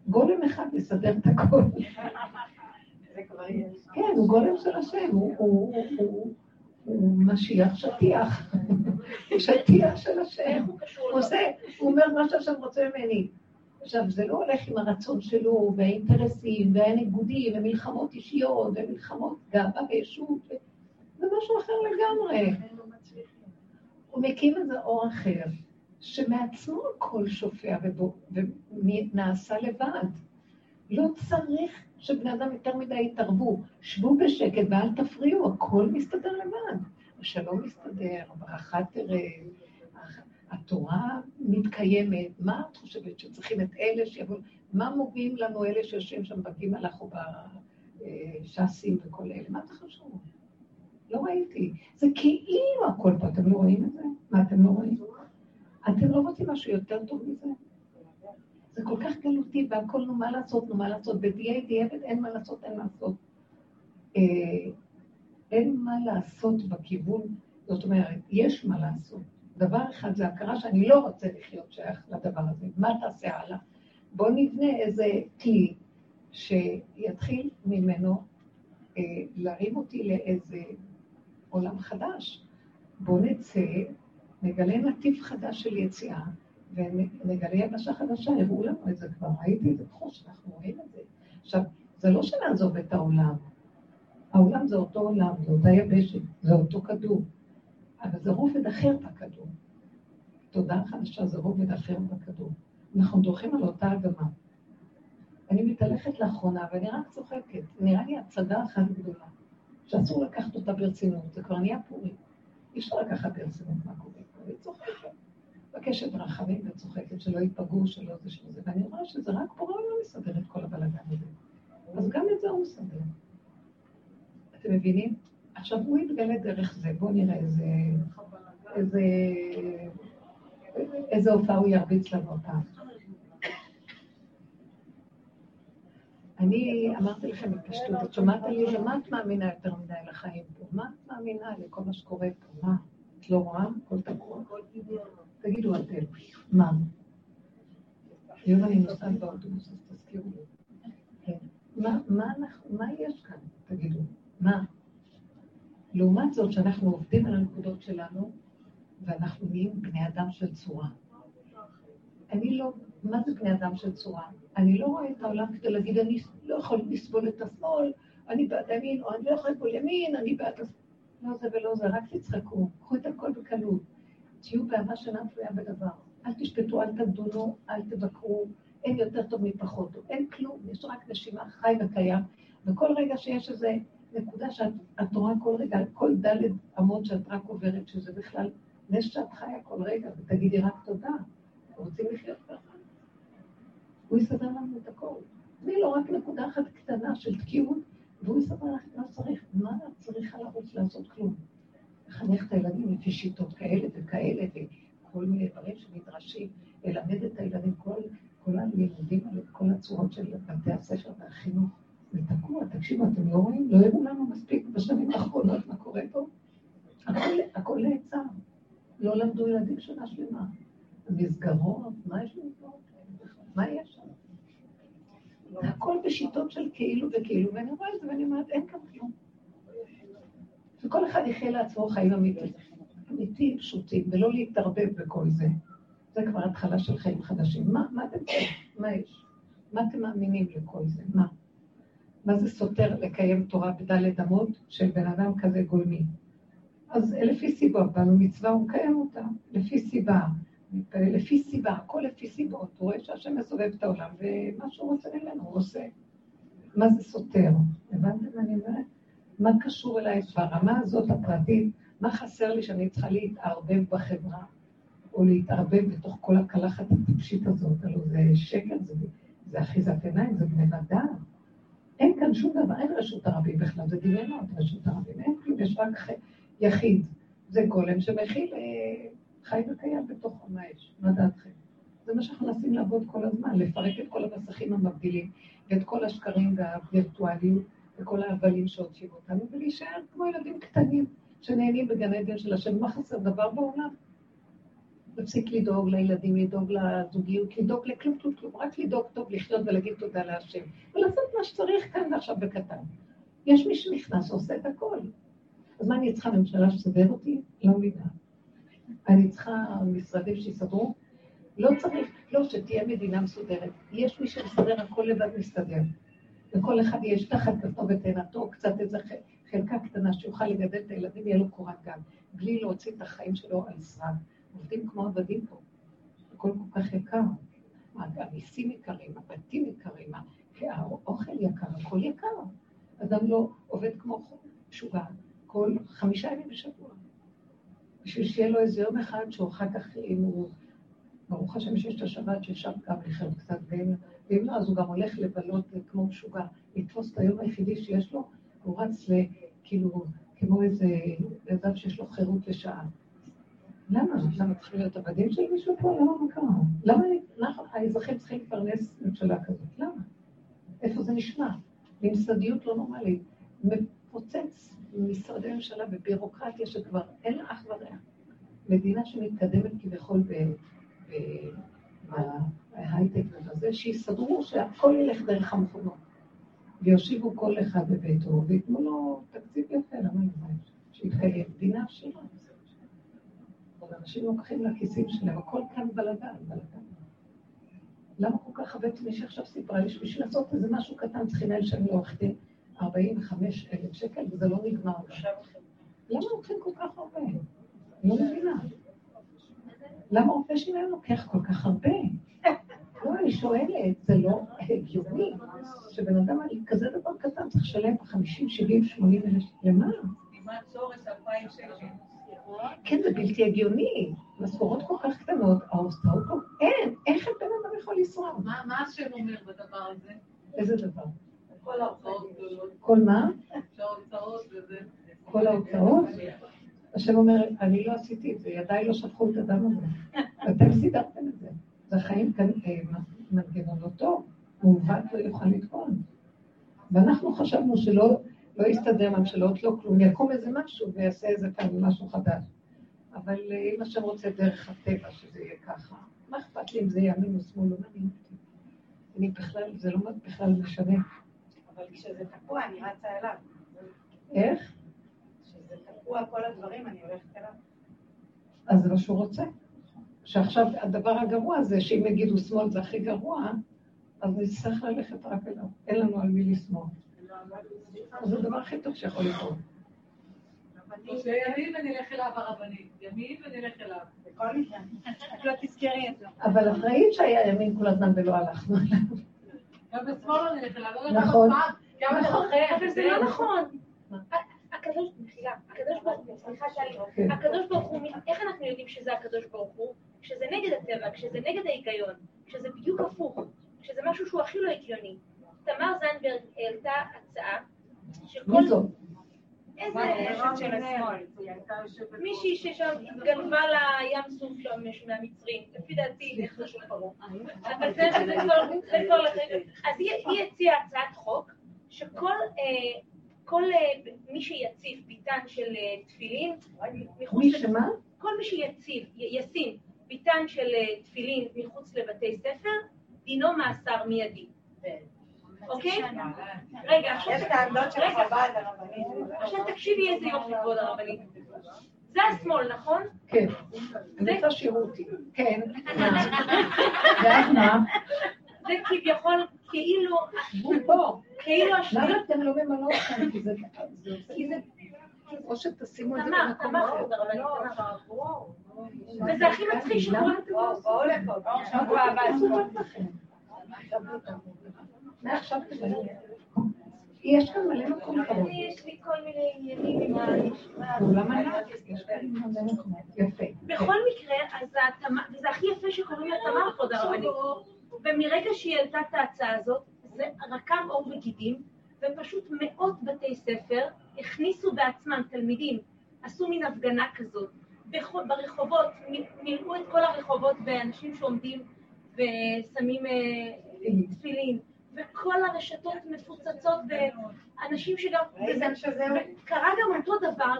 גולם אחד יסדר את הכל. כן, הוא גולם של השם, הוא משיח שטיח. שטיח של השם. הוא עושה, הוא אומר מה שהשם רוצה ממני. עכשיו, זה לא הולך עם הרצון שלו, והאינטרסים, והניגודים, ומלחמות אישיות, ומלחמות גאווה וישות. זה משהו אחר לגמרי. הוא מקים איזה אור אחר, שמעצמו הכל שופע ונעשה לבד. לא צריך שבני אדם יותר מדי יתערבו. שבו בשקט ואל תפריעו, הכל מסתדר לבד. השלום מסתדר, הברכה תראה, התורה מתקיימת. מה את חושבת, שצריכים את אלה שיבואו? מה מובילים לנו אלה שיושבים שם בגימלך או בש"סים וכל אלה? מה אתה חשוב? לא ראיתי. זה כאילו הכל פה, אתם לא רואים את זה? מה, אתם לא רואים? אתם לא רוצים משהו יותר טוב מזה? זה כל כך גלותי, והכל נו מה לעשות, נו מה לעשות, בדיעי דיעבד אין מה לעשות, אין מה לעשות. אה, אין מה לעשות בכיוון, זאת אומרת, יש מה לעשות. דבר אחד זה הכרה שאני לא רוצה לחיות שייך לדבר הזה. מה תעשה הלאה? בואו נבנה איזה כלי שיתחיל ממנו אה, להרים אותי לאיזה עולם חדש. בואו נצא, נגלה נתיב חדש של יציאה, ונגלה יבשה חדשה, הראו לנו את זה כבר, ראיתי את זה בחוש, אנחנו רואים את זה. עכשיו, זה לא שנעזוב את העולם. העולם זה אותו עולם, זה אותה יבשת, זה אותו כדור, אבל זה רובד אחר בכדור. תודעה חדשה זה רובד אחר בכדור. אנחנו דורכים על אותה אדמה. אני מתהלכת לאחרונה, ואני רק צוחקת. נראה לי הצגה אחת גדולה, שאסור לקחת אותה ברצינות, זה כבר נהיה פורים. אי אפשר לקחת ברצינות מה קורה אני צוחקת. מבקשת רחמים וצוחקת, שלא ייפגעו, שלא זה שלא זה, ואני רואה שזה רק פורה לא מסדר את כל הבלאגן הזה. אז גם את זה הוא מסדר. אתם מבינים? עכשיו הוא יתגלה דרך זה, בואו נראה איזה... איזה... איזה הופעה הוא ירביץ לנו הפעם. אני אמרתי לכם בפשטות, את שומעת לי, למה את מאמינה יותר מדי לחיים פה? מה את מאמינה לכל מה שקורה פה? מה? את לא רואה? הכל תקוע? תגידו אתם, מה? היום אני נוסעת באוטובוס, אז תזכירו לי. כן. מה יש כאן? תגידו. מה? לעומת זאת, שאנחנו עובדים על הנקודות שלנו, ואנחנו נהיים בני אדם של צורה. אני לא, מה זה בני אדם של צורה? אני לא רואה את העולם כדי להגיד, אני לא יכול לסבול את השמאל, אני בעד ימין, או אני לא יכול לסבול ימין, אני בעד... לא זה ולא זה, רק תצחקו, קחו את הכל בקלות. תהיו באהבה שאינה תלויה בדבר. אל תשפטו, אל תדונו, אל תבקרו, אין יותר טוב מפחות טוב, אין כלום, יש רק נשימה חי וקיים, וכל רגע שיש איזה נקודה שאת רואה כל רגע, כל דלת אמות שאת רק עוברת, שזה בכלל נס שאת חיה כל רגע, ותגידי רק תודה. רוצים לחיות ככה? הוא יסדר לנו את הכל. תני לו רק נקודה אחת קטנה של תקיעות, והוא יסדר לך מה צריך. מה את צריכה לרוץ לעשות כלום? לחנך את הילדים לפי שיטות כאלה וכאלה, וכל מיני דברים שנדרשים, ללמד את הילדים כל, כל הלימודים האלה, כל הצורות של בתי הספר והחינוך. זה תקוע, תקשיבו, אתם לא רואים? לא הראו לנו מספיק בשנים האחרונות מה קורה פה? הכל, הכל נעצר. לא למדו ילדים שנה שלמה. מסגרות, מה יש למסגרות? מה יש שם? הכל בשיטות של כאילו וכאילו, ואני רואה את זה ואני אומרת, אין כאן כלום. וכל אחד יחיה לעצמו חיים אמיתיים, אמיתיים, פשוטים, ולא להתערבב בכל זה. זה כבר התחלה של חיים חדשים. מה, מה אתם צריכים? מה יש? מה אתם מאמינים לכל זה? מה? מה זה סותר לקיים תורה בדלת אמות של בן אדם כזה גולמי? אז לפי סיבה, באנו מצווה, הוא מקיים אותה, לפי סיבה. לפי סיבה, הכל לפי סיבות. הוא רואה שהשם מסובב את העולם, ומה שהוא רוצה ממנו הוא עושה. מה זה סותר? הבנתם מה אני אומרת? מה קשור אליי ברמה הזאת הפרטית? מה חסר לי שאני צריכה להתערבב בחברה, או להתערבב בתוך כל הקלחת הטיפשית הזאת? הלוא זה שקר, זה, זה אחיזת עיניים, זה בני אדם. אין כאן שום דבר, אין רשות הרבים בכלל, זה דמיונות רשות הרבים, אין כלום, יש רק יחיד. זה גולם שמכיל אה, חי וקיים בתוך עם האש. מה דעתכם? זה מה שאנחנו מנסים לעבוד כל הזמן, לפרק את כל המסכים המבדילים, ואת כל השקרים והווירטואליות, וכל ההבלים שהוציאו אותנו, ולהישאר כמו ילדים קטנים שנהנים בגן עדן של השם. מה חסר דבר בעולם? להפסיק לדאוג לילדים, לדאוג לזוגיות, לדאוג לכלום, כלום, כלום, רק לדאוג טוב, לחיות ולהגיד תודה להשם. ולעשות מה שצריך כאן ועכשיו בקטן. יש מי שנכנס ועושה את הכל. אז מה אני צריכה ממשלה שתסדר אותי? לא מבינה. אני צריכה משרדים שיסדרו? לא צריך, לא, שתהיה מדינה מסודרת. יש מי שמסדר, הכל לבד מסתדר. לכל אחד יש תחת כפתו ותאנתו, קצת איזה חלקה קטנה שיוכל לגדל את הילדים, יהיה לו קורת גג, בלי להוציא את החיים שלו על שרד. עובדים כמו עבדים פה. הכל כל כך יקר. המיסים יקרים, הבתים יקרים, האוכל יקר, הכל יקר. אדם לא עובד כמו משוגע כל חמישה ימים בשבוע. בשביל שיהיה לו איזה יום אחד שהוא אחר כך, אם הוא, ברוך השם שיש את השבת שאפשר גם לחיות קצת, ואם לא, אז הוא גם הולך לבלות כמו משוגע, לתפוס את היום היחידי שיש לו, הוא רץ כאילו, כמו איזה אדם שיש לו חירות לשעה. למה? למה צריכים להיות עבדים של מישהו פה? למה מה קרה? למה אנחנו, האזרחים צריכים לפרנס ממשלה כזאת? למה? איפה זה נשמע? ממסדיות לא נורמלית. מפוצץ משרדי ממשלה בבירוקרטיה שכבר אין לה אח ורע. מדינה שמתקדמת כביכול בהייטק ובזה, שיסדרו שהכל ילך דרך המכונות. ויושיבו כל אחד בביתו, וייתנו לו תקציב יפה, למה לא? שיתקיים. מדינה עשירה. אבל אנשים לוקחים לכיסים שלהם, הכל כאן בלאגן, בלאגן. למה כל כך הרבה, מי שעכשיו סיפרה לי שבשביל לעשות איזה משהו קטן צריכים אלה שאני לעורך דין 45 אלף שקל, וזה לא נגמר. למה לוקחים כל כך הרבה? לא מבינה. למה רופא שיניים לוקח כל כך הרבה? לא, אני שואלת, זה לא הגיוני שבן אדם על כזה דבר קטן צריך לשלם 50, 70, 80 אלף, למה? כן, זה בלתי הגיוני. משכורות כל כך קטנות, ההוצאות פה, אין, איך בן אדם יכול לשרוד? מה מה השם אומר בדבר הזה? איזה דבר? כל ההוצאות כל מה? כל ההוצאות? השם אומר, אני לא עשיתי את זה, ידיי לא שפכו את הדם הזה. ואתם סידרתם את זה. זה חיים כאן, אה, מנגנון לא טוב, מעוות לא יוכל לתקון. ואנחנו חשבנו שלא לא יסתדר ממשלות, לא כלום, יקום איזה משהו ויעשה איזה כאן משהו חדש. אבל אה, אם השם רוצה דרך הטבע שזה יהיה ככה, מה אכפת לי אם זה ימין או שמאל, לא מעניין אותי. אני בכלל, זה לא בכלל משנה. אבל כשזה תקוע, אני רצה אליו. איך? כשזה תקוע כל הדברים, אני הולכת אליו. אז זה מה שהוא רוצה. שעכשיו הדבר הגרוע זה שאם יגידו שמאל זה הכי גרוע, אז נצטרך ללכת רק אליו. אין לנו על מי לשמאל. זה הדבר הכי טוב שיכול לקרות. או שימין ונלך אליו הרבנית, ימין ונלך אליו. בכל מקרה. את לא תזכרי את זה. אבל את ראית שהיה ימין כל הזמן ולא הלכנו עליו. גם בשמאל לא נלך אליו, לא נכון. נכון. אבל זה לא נכון. הקדוש, מחילה, הקדוש ברוך הוא, סליחה טלי, כן. הקדוש ברוך הוא, איך אנחנו יודעים שזה הקדוש ברוך הוא? כשזה נגד הטבע, כשזה נגד ההיגיון, כשזה בדיוק הפוך, כשזה משהו שהוא הכי לא הגיוני. תמר זנדברג העלתה הצעה שכל... איזה... היא. מישהי ששם התגנבה לים סוף שם מהמצרים, לפי דעתי איך לשון פרעה. אבל זה כבר לחלק. אז היא היא הציעה הצעת חוק שכל אה, כל, אה, מי שיציב ביתן של אה, תפילין מחוץ מי שמה? כל מי שיציב, ישים ביתן של אה, תפילין מחוץ לבתי ספר, דינו מאסר מיידי. אוקיי? רגע, עכשיו יש את העמדות של רגע, חב"ד הרבנית. עכשיו תקשיבי איזה יופי כבוד הרבנית. זה השמאל, נכון? כן. רוצה שיראו אותי. כן. ואז מה? זה כביכול, כאילו, פה. כאילו השמאל, למה אתם לא ממלאות כאן? כי זה... או שתשימו את זה במקום לא. וואו. וזה הכי מצחיק לא בואו? לפה, בואו שבוע הבא. מעכשיו. יש כאן מלא מקום קרוב. יש לי כל מיני עניינים עם ה... למה לא? בכל מקרה, אז וזה הכי יפה שקוראים לה תמר כבוד הרבנית. ומרגע שהיא העלתה את ההצעה הזאת, זה רקם עור וגידים, ופשוט מאות בתי ספר הכניסו בעצמם תלמידים, עשו מין הפגנה כזאת, ברחובות, מילאו את כל הרחובות באנשים שעומדים ושמים אה, תפילין, וכל הרשתות מפוצצות באנשים שגם... וקרה גם אותו דבר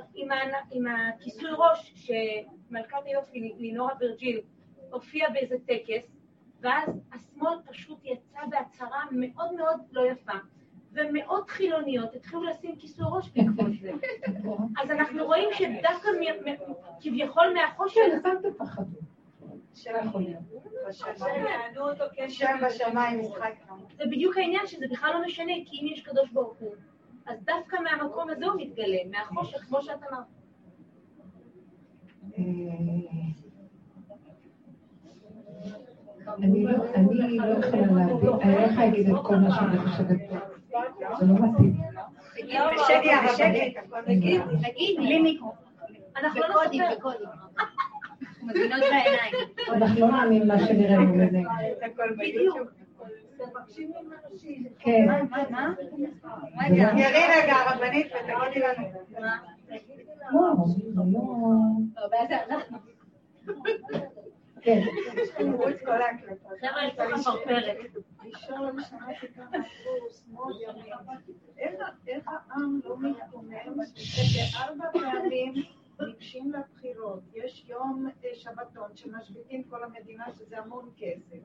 עם הכיסוי ראש, שמלכת היופי, לינורה וירג'יל, הופיעה באיזה טקס, ואז השמאל פשוט יצא בהצהרה מאוד מאוד לא יפה. ומאות חילוניות התחילו לשים כיסוי ראש בעקבות זה. אז אנחנו רואים שדווקא כביכול מהחושך, כן, אל תפחדו. זה בדיוק העניין שזה בכלל לא משנה, כי אם יש קדוש ברוך הוא, אז דווקא מהמקום הזה הוא מתגלה, מהחושך, כמו שאת אמרת. אה, אני לא אני לא יכולה להבין, אני לא יכולה להגיד את כל מה שאני חושבת פה. זה לא מתאים. בשקט, בשקט. נגיד, בלי מיקרו. אנחנו לא נספר. מבינות בעיניים. אנחנו לא נאמין מה שנראה מול עינינו. הכל בדיוק. כן. מה? מה? לא- תראי רגע, הרבנית, ותגידי לנו. לא, לא... כן. חבר'ה, יש פה חפרפרת. איך העם לא מתקומם שבארבע פעמים ניגשים לבחירות? יש יום שבתון שמשביתים כל המדינה, שזה המון כסף.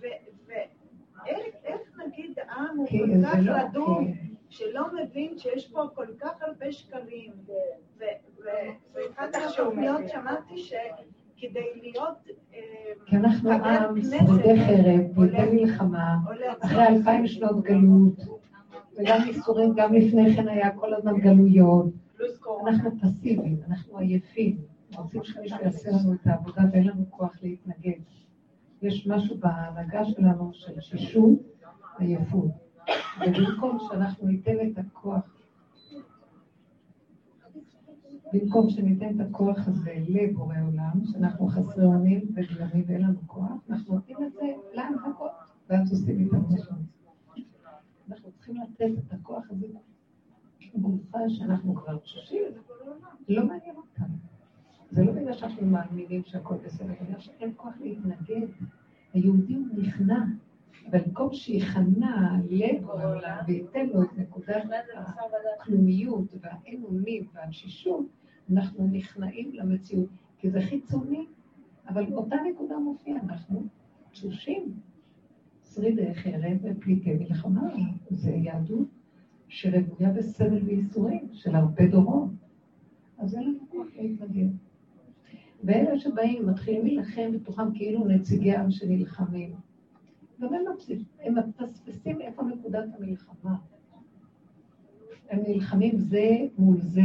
ו- ואיך איך נגיד עם הוא כל כך לא- רדום, שלא מבין שיש פה כל כך הרבה שקרים? ו- ו- ואחת בטח שהוא התוכניות שכדי להיות אה, כי אנחנו עם שורדי חרב, בידי מלחמה, אחרי אלפיים שנות גלות, וגם ייסורים, גם לפני כן היה כל הזמן גלויות. אנחנו פסיביים, אנחנו עייפים. רוצים שמישהו יעשה לנו את העבודה ואין לנו כוח להתנגד. יש משהו בהנהגה שלנו של שישות, עייפות. ובמקום שאנחנו ניתן את הכוח, במקום שניתן את הכוח הזה לבורא עולם, שאנחנו חסרי אונים וגלמים ואין לנו כוח, אנחנו נותנים את זה להנהגות, ואז עושים איתנו משהו. אנחנו צריכים לתת את הכוח הזה גופה שאנחנו כבר תשושים, לא מעניין אותנו. זה לא בגלל שאנחנו מאמינים שהכל בסדר, בגלל שאין כוח להתנגד. היהודי הוא נכנע, במקום שיכנע לב העולם וייתן לו את נקודת הכלומיות והאין אונים והתשישות, אנחנו נכנעים למציאות, כי זה חיצוני, אבל באותה נקודה מופיע, אנחנו תשושים. שרידי חרב ופליטי מלחמה, זה יהדות שרוויה בסבל וייסורים של הרבה דורות. אז אין לנו כוח להתנגד. ואלה שבאים, מתחילים להילחם בתוכם כאילו נציגי עם שנלחמים. גם הם מפסידים, הם מפספסים איפה נקודת המלחמה. הם נלחמים זה מול זה.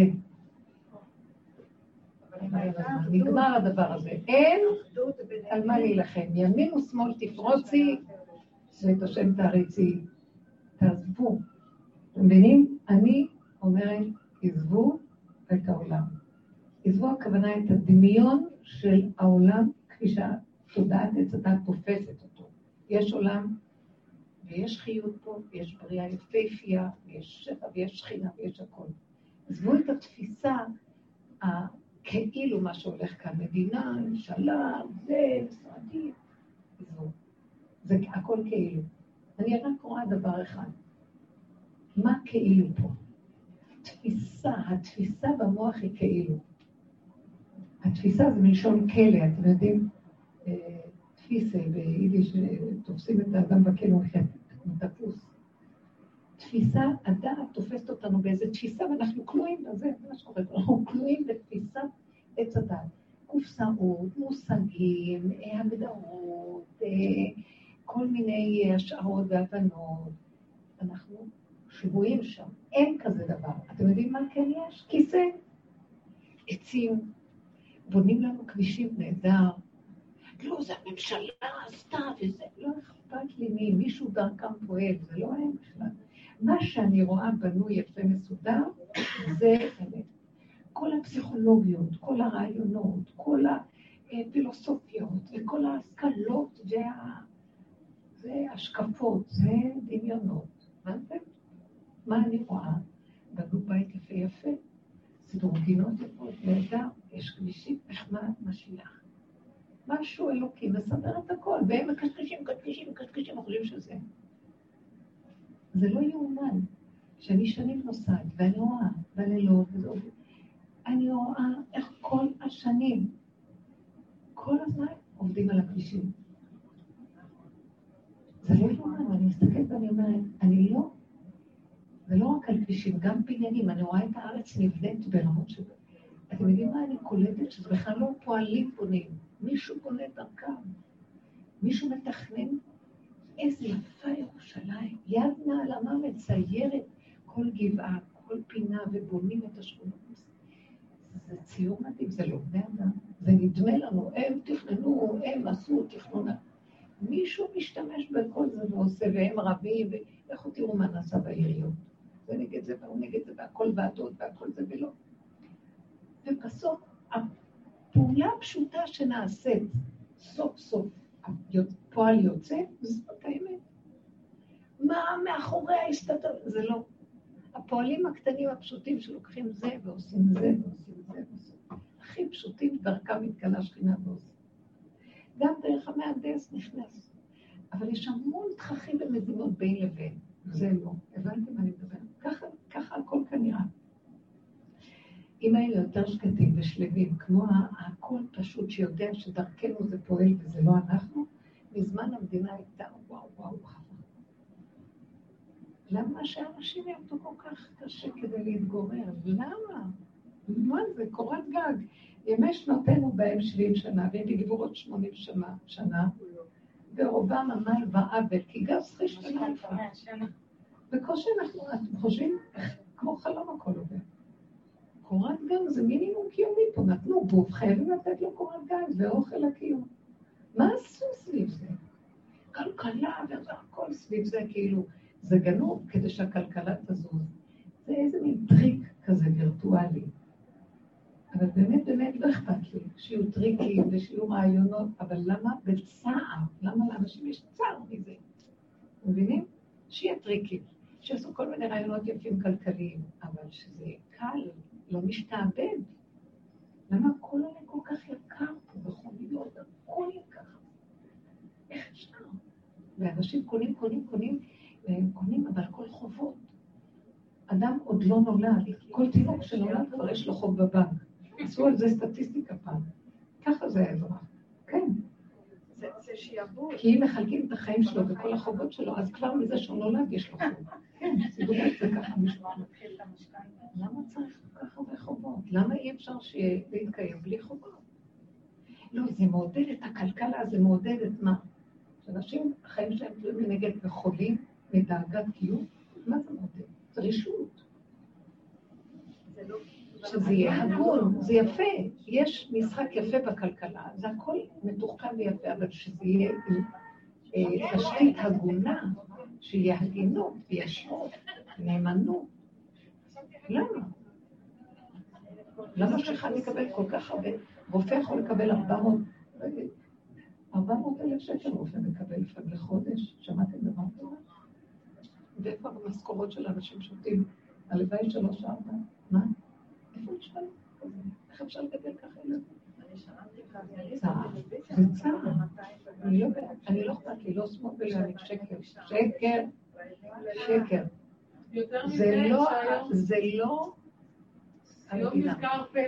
נגמר הדבר הזה. אין על מה להילחם. ימין ושמאל תפרוצי, ואת השם תעריצי. תעזבו. אתם מבינים? אני אומרת, עזבו את העולם. עזבו הכוונה את הדמיון של העולם כפי שהתודעת עץ הדת תופסת אותו. יש עולם ויש חיות פה, ויש בריאה יפהפייה, ויש שפע ויש שכינה ויש הכול. עזבו את התפיסה הכאילו מה שהולך כאן, מדינה, ממשלה, זה, משרדים, עזבו. זה הכל כאילו. אני רק רואה דבר אחד, מה כאילו פה? תפיסה, התפיסה במוח היא כאילו. התפיסה זה מלשון כלא, אתם יודעים, אה, תפיסה ביידיש, אה, תופסים את האדם בכלא, כמו תפוס. תפיסה, הדעת תופסת אותנו באיזה תפיסה, ואנחנו כלואים בזה, זה מה שקורה, אנחנו כלואים בתפיסת עץ הדעת. קופסאות, מושגים, אה, הגדרות, כל מיני השערות והבנות. אנחנו שבויים שם. אין כזה דבר. אתם יודעים מה כן יש? כיסא, עצים, בונים לנו כבישים נהדר. לא, זה הממשלה עשתה וזה, לא אכפת לי מי, מישהו דרכם פועל, זה לא הם בכלל. מה שאני רואה בנוי יפה מסודר, זה אמת. כל הפסיכולוגיות, כל הרעיונות, כל הפילוסופיות וכל ההשכלות וה... והשקפות, זה דמיונות. מה זה? מה אני רואה? בנו בית יפה יפה, סידור גינות יפות, נהדר, יש כבישים, נחמד, משיח. משהו אלוקי מסדר את הכל, והם מקשקשים, מקשקשים, מקשקשים, חושבים שזה. זה לא יאומן שאני שנים נוסעת, ואני רואה בלילות, אני רואה איך כל השנים, כל הזמן עובדים על הכבישים. זה לא יאומן, אני מסתכלת ואני אומרת, אני לא זה לא רק על כבישים, גם בניינים. אני רואה את הארץ נבנית ברמות של... אתם יודעים מה אני קולטת? שזה בכלל לא פועלים בונים. מישהו בונה דרכם. מישהו מתכנן. איזה יפה ירושלים. יד נעלמה מציירת כל גבעה, כל פינה, ובונים את השכונות. זה ציור מדהים, זה לא בני אדם. זה נדמה לנו, הם תכננו, הם עשו תכנון. מישהו משתמש בכל זה ועושה, והם רבים, ואיך תראו מה נעשה בעיריות. זה נגד זה והוא נגד זה, והכל ועדות והכל זה ולא. ובסוף, הפעולה הפשוטה שנעשית, סוף סוף פועל יוצא, זאת האמת. מה מאחורי ההסתדרות? זה לא. הפועלים הקטנים הפשוטים שלוקחים זה ועושים זה ועושים זה ועושים. הכי פשוטים, דרכם מתגלה שכינה ועושים. גם דרך המהנדס נכנס. אבל יש המון תככים במדינות בין לבין. זה לא. הבנתם מה אני מדברת? ככה, ככה הכל כנראה. אם היינו יותר שקטים ושלווים, כמו הכל פשוט שיודע שדרכנו זה פועל וזה לא אנחנו, מזמן המדינה הייתה וואו וואו חבל. למה שאנשים יעבדו כל כך קשה כדי להתגורר? למה? מה זה? קורת גג. ימי שנותינו בהם 70 שנה, והם יגבו עוד 80 שנה, שנה ורובם עמל ועוול, כי גז חיש ונלפה. בקושי אנחנו, אתם חושבים, כמו חלום הכל עובר. קורת גג זה מינימום קיומי פה, נתנו בוף, חייבים לתת לו קורת גג, זה אוכל הקיום. מה עשו סביב זה? כלכלה והכל סביב זה, כאילו, זה גנוב כדי שהכלכלה תזוז. זה איזה מין טריק כזה וירטואלי. אבל באמת, באמת לא אכפת לי שיהיו טריקים ושיהיו רעיונות, אבל למה בצער? למה לאנשים יש צער מזה? מבינים? שיהיה טריקים, שיעשו כל מיני רעיונות יפים כלכליים, אבל שזה יהיה קל, לא משתעבד. למה הכל עולה כל כך יקר פה, מכוניות, הכל יקר. איך אפשר? ואנשים קונים, קונים, קונים, והם קונים, אבל הכל חובות. אדם עוד לא נולד, כל תינוק שנולד כבר יש לו חוב בבנק. עשו על זה סטטיסטיקה פעם. ככה זה האזרח. כן. כי אם מחלקים את החיים שלו וכל החובות שלו, אז כבר מזה שהוא נולד יש לו חוב. כן, זה ככה משפחה. למה צריך כל כך הרבה חובות? למה אי אפשר להתקיים בלי חובות? לא, זה מעודד את הכלכלה, זה מעודד את מה? שאנשים, החיים שלהם תלויים מנגד וחולים מדאגת קיום, מה זה מעודד? זה רשעות. שזה יהיה הגון, זה יפה. יש משחק יפה בכלכלה, זה הכל מתוחכם ויפה, אבל שזה יהיה אה, תשתית הגונה, שיהיה הגינות, ישרות, נאמנות. למה? למה שאחד יקבל כל כך הרבה? רופא יכול לקבל 400, 400 אלף שקל רופא מקבל לחודש, שמעתם דבר כזה? ואיפה המשכורות של אנשים שותים? הלוואי שלוש ארבע, מה? איפה נשמע כזה? איך אפשר לגדל ככה ילדים? זה צער. אני לא אני לא אכפת לי, לא שמאל ולא ימין, שקר, שקר, שקר. זה לא, זה לא.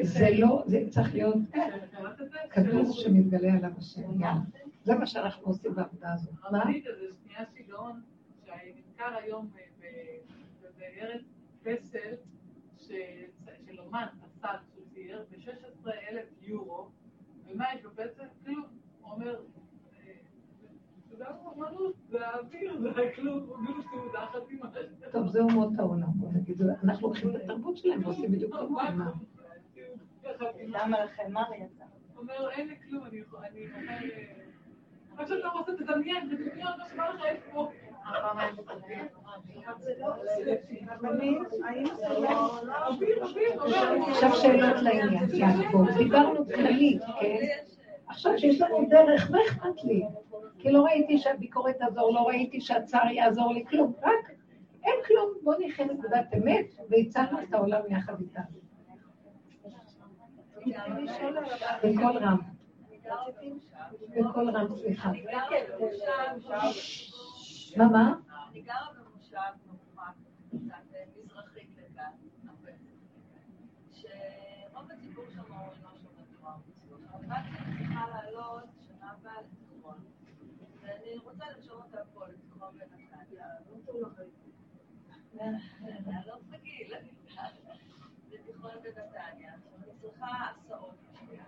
זה לא, זה צריך להיות? כדור שמתגלה עליו השם. זה מה שאנחנו עושים בעבודה הזאת. מה? הרבנית איזה שנייה שיגעון, שנזכר היום ב- ב- בארץ פסל של אומן, אסד, שהוא צייר ב-16 אלף יורו, ומה יש בפסל? כלום. הוא אומר, אה, מה, אמנות, זה האוויר, זה כלום, כאילו תעודה חתימה. טוב, זה אומות העולם, בוא נגיד, אנחנו לוקחים את התרבות שלהם ועושים בדיוק כמוהם. מה? למה לכם? מה יצא? אומר, אין לי כלום, אני יכול- אני אומר, אה, מה שאתה רוצה, תדמיין, תדמיין מה שבא לך יש פה. האם זה לא... אוויר, אוויר, אומר, עכשיו שאלות לעניין, בואו, דיברנו כללית, כן? עכשיו שיש לנו דרך, מה אכפת לי? כי לא ראיתי שהביקורת תעזור, לא ראיתי שהצער יעזור לי, כלום, רק אין כלום, בואו נחיה נקודת אמת, והצלנו את העולם יחד איתנו. בקול רם. בקול רם, סליחה. מה, מה? אני גרה במושב מרוחק, אה, מזרחית לכאן. שרוב הציבור שם הוא לא שומר תורה רוצה לרשום אותה פה לתיכון. לא רגיל, לתיכון בנתניה. צריכה הסעות בשבילה.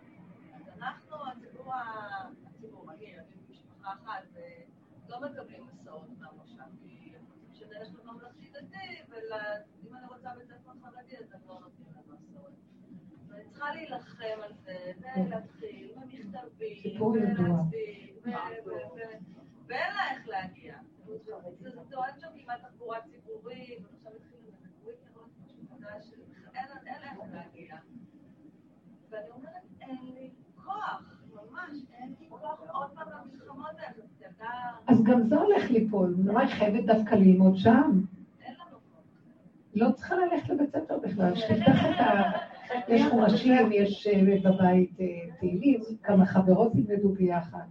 אז אנחנו, הציבור, ה- הציבור, אני, משפחה אחת, לא מקבלים הסעות מהמושב, כי רוצים שנלך לממלכתי דתי, ואם אני רוצה בית ספר חרדי, אז הם לא נותנים לנו הסעות. ואני צריכה להילחם על זה, ולהתחיל, ומכתבים. ולהצדיק, ואין לה איך להגיע. זה טוען שם כמעט תחבורה ציבורית, ועכשיו התחילו איזה קוויקר, משהו חדש, אין לה איך להגיע. ואני אומרת, אין לי כוח, ממש אין לי כוח עוד פעם למלחמות האלה. ילדה, אז גם זה הולך ליפול, נורא היא חייבת דווקא ללמוד שם. לא צריכה ללכת לבית ספר בכלל, שתפתח את ה... יש חומשים, יש אה, בבית אה, תהילים, כמה חברות ילמדו ביחד.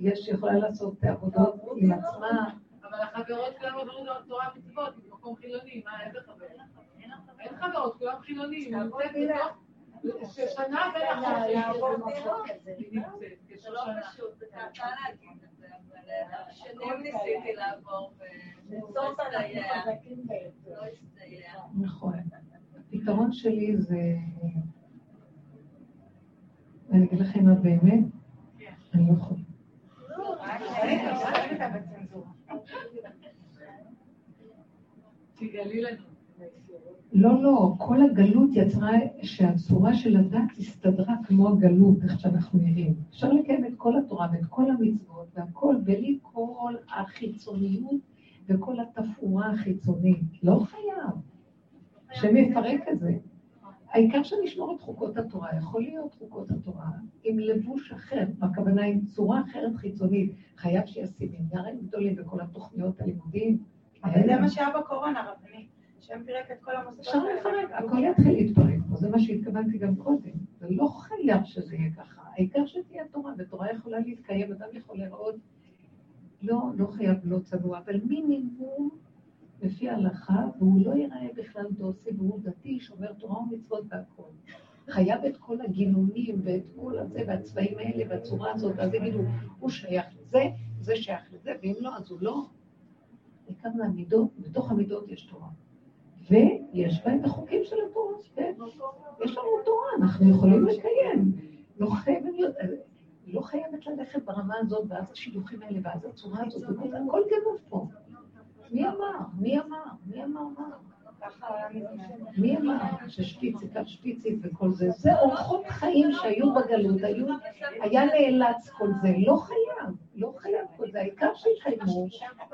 יש, יכולה לעשות עבודות עם עצמה. אבל החברות כולם עברו תורה ומצוות, במקום חילוני, מה, איזה חברות? אין חברות, כולם חילונים. ששנה בין החושך היא נמצאת, זה. לא פשוט, זה קל להגיד את זה, אבל אה, שנים ניסיתי לעבור ולא הסתייע. לא הסתייע. נכון. הפתרון שלי זה... אני אגיד לכם מה באמת, אני לא יכולה. תגלי לנו. לא, לא, כל הגלות יצרה שהצורה של הדת הסתדרה כמו הגלות, איך שאנחנו נראים. אפשר לקיים את כל התורה ואת כל המצוות והכל בלי כל החיצוניות וכל התפאורה החיצונית. לא חייב. השם יפרק את זה. העיקר שנשמור את חוקות התורה. יכול להיות חוקות התורה עם לבוש אחר, הכוונה עם צורה אחרת חיצונית. חייב שיהיה סמינרים גדולים בכל התוכניות הלימודים. אבל זה מה שהיה בקורונה, רבנית. השם פירק את כל המוסדות אפשר לפרק, הכל יתחיל להתפרק פה, זה מה שהתכוונתי גם קודם. זה לא חייב שזה יהיה ככה, העיקר שתהיה תורה, ותורה יכולה להתקיים, אדם יכול לראות, לא, לא חייב לא צנוע, אבל מינימום לפי ההלכה, והוא לא ייראה בכלל דוסי, והוא דתי, שומר תורה ומצוות והכול. חייב את כל הגינונים ואת כל הזה והצבעים האלה והצורה הזאת, אז יגידו, הוא שייך לזה, זה שייך לזה, ואם לא, אז הוא לא. העיקר מהמידות, בתוך המידות יש תורה. ויש בהם החוקים של התורה, כן? יש לנו תורה, אנחנו יכולים לקיים. לא חייבת להיות, לא חייבת ללכת ברמה הזאת, ואז השידוכים האלה, ואז הצורה הזאת, הכל גנוב פה. מי אמר? מי אמר? מי אמר מה? מי אמר ששפיצי, כך שפיצית וכל זה? זה אורחות חיים שהיו בגלות, היה נאלץ כל זה, לא חייב, לא חייב כל זה, העיקר שיקיימו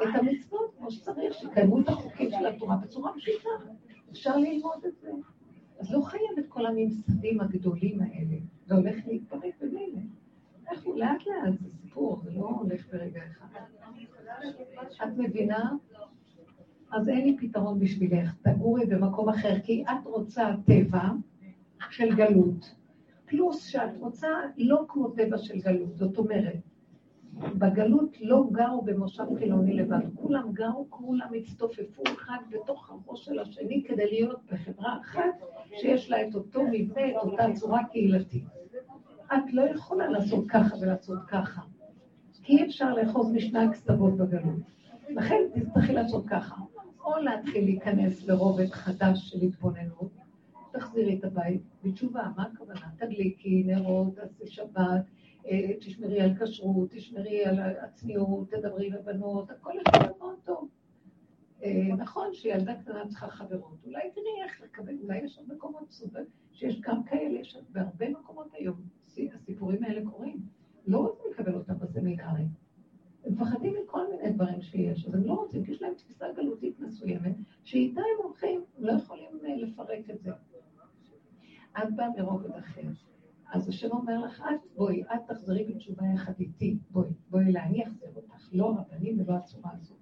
את המצוות כמו שצריך, שיקיימו את החוקים של התורה בצורה פשוטה, אפשר ללמוד את זה. אז לא חייב את כל הממסדים הגדולים האלה, זה הולך להתפרק במילא. הוא לאט לאט, זה סיפור, זה לא הולך ברגע אחד. את מבינה? אז אין לי פתרון בשבילך, תגורי במקום אחר, כי את רוצה טבע של גלות, פלוס שאת רוצה לא כמו טבע של גלות, זאת אומרת, בגלות לא גרו במושב חילוני לבד, כולם גרו, כולם הצטופפו אחד בתוך הראש של השני כדי להיות בחברה אחת שיש לה את אותו מבנה, את אותה צורה קהילתית. את לא יכולה לעשות ככה ולעשות ככה, כי אי אפשר לאחוז משני הקצוות בגלות. לכן תצטרכי לעשות ככה. או להתחיל להיכנס לרובד חדש של התבוננות, תחזירי את הבית בתשובה, מה הכוונה? תדליקי נרות, תעשי שבת, אה, תשמרי על כשרות, תשמרי על הצניעות, תדברי עם הבנות, הכל יכול להיות מאוד טוב. אה, נכון שילדה קטנה צריכה חברות, אולי תראי איך לקבל, אולי יש עוד מקומות סובל, שיש גם כאלה, יש בהרבה מקומות היום, הסיפורים האלה קורים. לא רוצים לקבל אותם בסמינרים. הם מפחדים מכל מיני דברים שיש, אז הם לא רוצים, כי יש להם תפיסה גלותית מסוימת, שאיתה הם הולכים, לא יכולים אה, לפרק את זה. את באה מרובד אחר. אז השם אומר לך, את בואי, את תחזרי בתשובה יחד איתי, בואי, בואי אליי, אני אחזיר אותך, לא הרבנים ולא הצורה הזאת.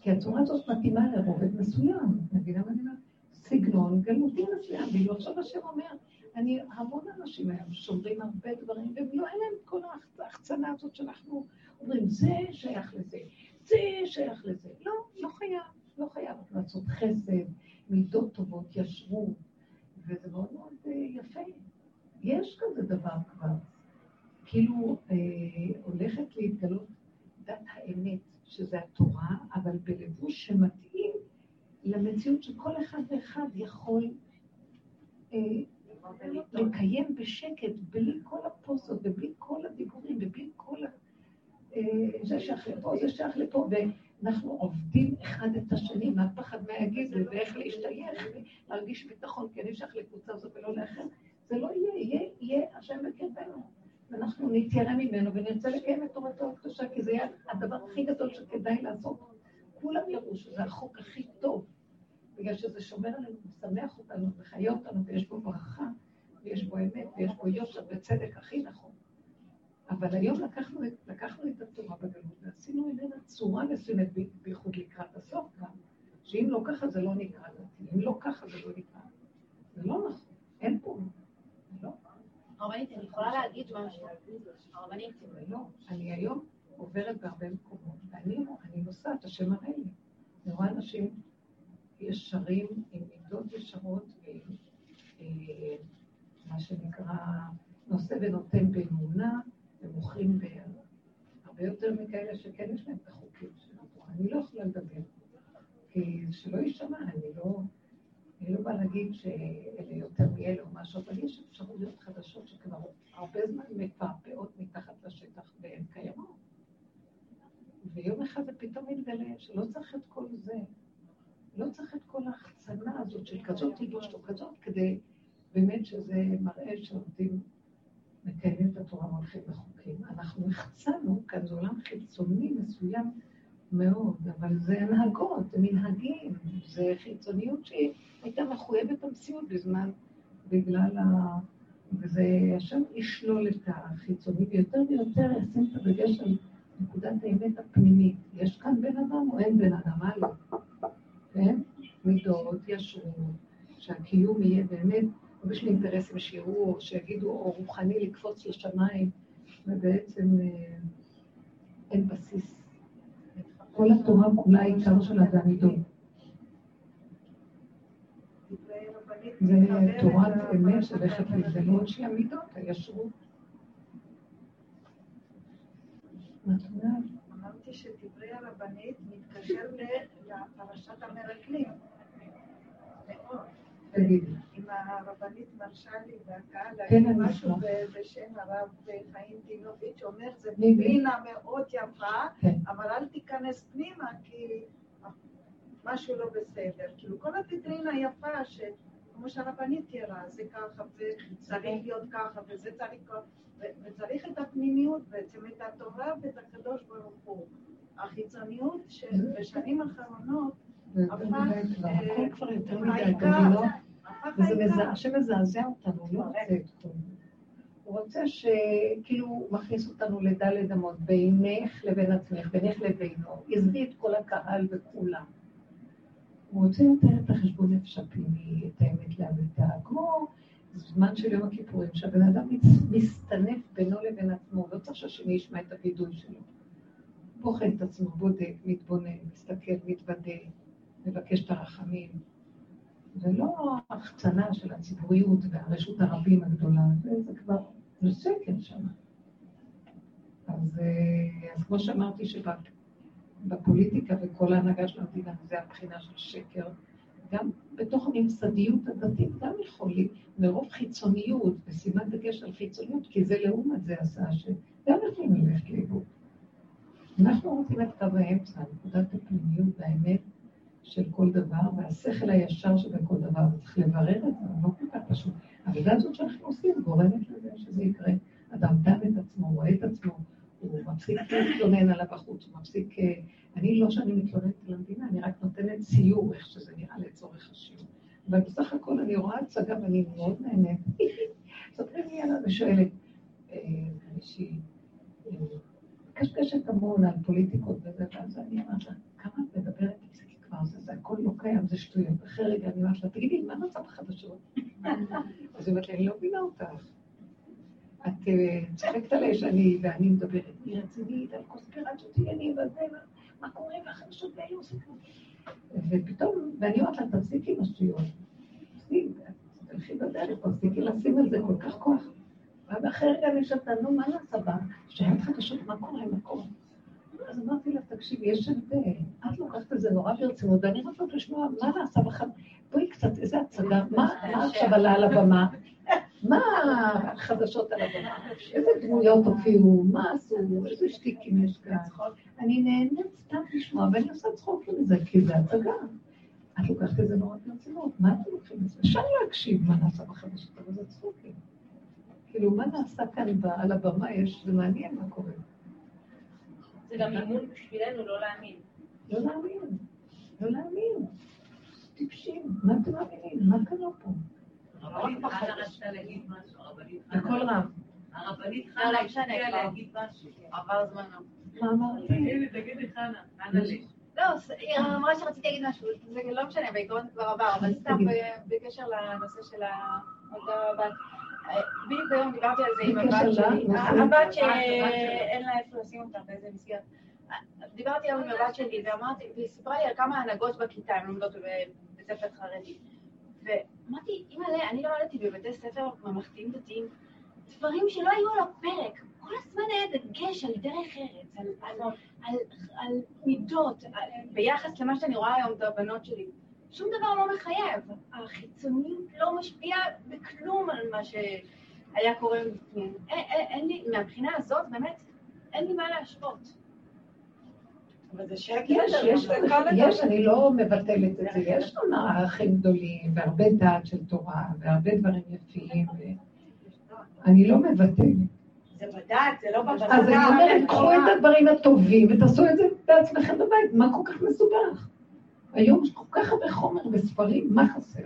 כי הצורה הזאת מתאימה לרובד מסוים, מבינה מה אני אומרת? סגנון גלותי מסוים, ואילו עכשיו השם אומר, אני, המון אנשים היום שומרים הרבה דברים, והם לא, אין להם כל ההחצנה הזאת שאנחנו אומרים, זה שייך לזה, זה שייך לזה. לא, לא חייב, לא חייב לעשות חסד, מידות טובות, ישרות, וזה מאוד מאוד אה, יפה. יש כזה דבר כבר. כאילו אה, הולכת להתגלות דת האמת, שזה התורה, אבל בלבוש שמתאים למציאות שכל אחד ואחד יכול אה, לקיים בשקט, בלי כל הפוסות ובלי כל הדיבורים ובלי כל ה... אה, זה שייך לפה, זה שייך לפה, ואנחנו עובדים אחד את השני, מה הפחד מה יגיד לי, ואיך להשתייך, ולהרגיש ביטחון, כי אני שייך לקבוצה הזו ולא לאחר. זה לא יהיה, יהיה השם בקרבנו. ואנחנו נתיירא ממנו ונרצה לקיים את תורתו הקדושה, כי זה יהיה הדבר הכי גדול שכדאי לעשות. כולם יראו שזה החוק הכי טוב, בגלל שזה שומר עלינו, משמח אותנו, מחיה אותנו, ויש בו ברכה, ויש בו אמת, ויש בו יושר וצדק הכי נכון. אבל היום לקחנו, לקחנו את התורה בגלות ועשינו ממנה צורה מסוימת, בייחוד לקראת הסוף גם, שאם לא ככה זה לא נקרא דתי, אם לא ככה זה לא נקרא. זה לא נכון, אין פה. לא. הרבנית, אני יכולה להגיד משהו. הרבנית. לא, אני היום עוברת בהרבה מקומות, ואני נוסעת, השם מראה לי. אני רואה אנשים ישרים, עם עמדות ישרות, ועם אה, מה שנקרא נושא ונותן באמונה, ומוכרים הרבה יותר מכאלה שכן יש להם את החוקים של התורה. אני לא יכולה לדבר, כי שלא יישמע, אני לא... אני לא באה להגיד שאלה יותר מאלה או משהו, אבל יש אפשרויות חדשות שכבר הרבה זמן מפעפעות מתחת לשטח והן קיימות. ויום אחד זה פתאום מתגלה שלא צריך את כל זה. לא צריך את כל ההחצנה הזאת תלבושת הוא כזאת, כדי באמת שזה מראה שעובדים, מקיימים את התורה והולכים בחוקים. אנחנו החצנו כאן, זה עולם חיצוני מסוים מאוד, אבל זה הנהגות, זה מנהגים, זה חיצוניות שהיא הייתה מחויבת המציאות בזמן, בגלל ה... וזה השם ישלול את החיצוני, ויותר ויותר ישים את הדגש על נקודת האמת הפנימית. יש כאן בן אדם או אין בן אדם? מה לא? כן? מידות, ישרות, שהקיום יהיה באמת, לא בשביל אינטרסים שיראו, שיגידו, או רוחני לקפוץ לשמיים, ובעצם אה, אין בסיס. כל התורה כולה העיקר שלה זה המידות. זה תורת אמת שהולכת להתגלות שהיא המידות, הישרות. מה את אומרת? אמרתי שדברי הרבנית מתקשר לפרשת המרגלים. אם הרבנית מרשה לי דקה, כן, משהו בשם הרב חיים דינוביץ', אומר, זה מי? פנינה מאוד יפה, כן. אבל אל תיכנס פנימה, כי משהו לא בסדר. כאילו, כל הוויטרינה יפה, שכמו שהרבנית תיארה, זה ככה, וצריך להיות ככה, וזה צריך ככה, וצריך את הפנימיות בעצם, את התורה ואת הקדוש ברוך הוא. החיצוניות שבשנים האחרונות זה יותר הפך, כבר, אה, כבר יותר מדי, מבינות? הפך וזה מזעזע אותנו, לא רוצה את. הוא רוצה שכאילו הוא מכניס אותנו לדלת אמות, בינך לבין עצמך, בינך לבינו. עזבי את כל הקהל וכולם. הוא רוצה יותר את החשבון נפש הפנימי, את האמת לאמיתה, כמו זמן של יום הכיפורים, שהבן אדם מסתנף בינו לבין עצמו, לא צריך שהשני ישמע את הווידוי שלו. בוחן את עצמו, בודק, מתבונן, מסתכל, מתוודה, מבקש את הרחמים. זה לא ההחצנה של הציבוריות והרשות הרבים הגדולה, זה, זה כבר, זה שקר שם. אז, אה, אז כמו שאמרתי שבפוליטיקה וכל ההנהגה של המדינה זה הבחינה של שקר, גם בתוך הממסדיות הדתית גם יכולים, מרוב חיצוניות ושימת דגש על חיצוניות, כי זה לעומת זה עשה שגם יכולים ללכת לאיבוד. אנחנו רוצים את קו האמצע, נקודת הפנימיות והאמת של כל דבר, והשכל הישר שבכל דבר, וצריך לברר את זה, לא כל כך פשוט. העבודה הזאת שאנחנו עושים גורמת לזה שזה יקרה. אדם דן את עצמו, רואה את עצמו, הוא מפסיק להתלונן עליו בחוץ, הוא מפסיק... אה, אני לא שאני מתלוננת על המדינה, אני רק נותנת ציור, איך שזה נראה לצורך השיעור. אבל בסך הכל אני רואה הצגה ואני מאוד נהנית. ספרי לי עליו ושואלת, אה, מישהי, אה, קשקשת המון על פוליטיקות וזה, ואז אני אומרת לה, כמה את מדברת תפסיקי כבר, זה, זה הכל לא קיים, זה שטויות. אחרי רגע אני אומרת לה, תגידי, מה המצב החדשות? אז היא אומרת לי, אני לא מבינה אותך. את אה, צוחקת עליי שאני, ואני מדברת, היא רצינית, על קונספירציות עניינים, וזה, מה- קורה, והחדשות והיו עושים. ופתאום, ואני אומרת לה, תפסיקי עם השטויות. תפסיקי, תלכי בדרך, תפסיקי לשים על זה כל כך כוח. ואחרי רגע אני חושבת, נו, מה נעשה בה? שומעת חדשות, מה קורה, מה קורה? אז אמרתי לה, תקשיבי, יש הבדל. את לוקחת את זה נורא ברצינות, ואני רוצה לשמוע מה נעשה בחד... בואי קצת, איזה הצגה, מה מה עכשיו עלה על הבמה? מה החדשות על הבמה? איזה דמויות הופיעו? מה עשו? איזה שטיקים יש כאן? אני נהנית סתם לשמוע, ואני עושה צחוקים מזה, כי זה הצגה. את לוקחת את זה נורא ברצינות, מה אתם לוקחים את זה? אפשר להקשיב מה נעשה בחדשות, אבל זה צחוקים. כאילו, מה נעשה כאן על הבמה, יש, זה מעניין מה קורה. זה גם אימון בשבילנו לא להאמין. לא להאמין, לא להאמין. טיפשים, מה אתם מאמינים? מה קרה פה? הרבנית חנה רצתה להגיד משהו, הרבנית בקול חנה. הרבנית לא, חנה לא הפסיקה כבר. להגיד משהו. עבר זמנו. מה אמרתי? תגידי, תגידי, חנה. חנה לי. לא, היא אמרה שרציתי להגיד משהו, זה לא משנה, בעיקרון כבר עבר, אבל סתם בקשר לנושא של ה- אותה בת. בדיוק היום דיברתי על זה עם בקשר הבת שלי? הבת שאין לה איפה לשים אותה באיזה מסגרת. דיברתי היום עם הבת שלי ואמרתי, והיא סיפרה לי על כמה הנהגות בכיתה, הן לומדות בבית ספר חרדי. ואמרתי, אימא'לה, אני למדתי בבתי ספר ממלכתיים דתיים דברים שלא היו על הפרק. כל הזמן היה דגש על דרך ארץ, על, על, על, על מידות, על, ביחס למה שאני רואה היום את הבנות שלי. שום דבר לא מחייב. החיצוניות לא משפיעה בכלום על מה שהיה קורה מבפנים. אין, אין, אין לי, מהבחינה הזאת, באמת, אין לי מה להשוות. אבל זה שקר. יש, יש, יש, אני לא מבטלת את זה, יש לנו ערכים גדולים, והרבה דעת של תורה, והרבה דברים יפים, אני לא מבטלת. זה בדעת, זה לא בבדעת. אז אני אומרת, קחו את הדברים הטובים ותעשו את זה בעצמכם בבית, מה כל כך מסובך? היום יש כל כך הרבה חומר וספרים, מה חסר?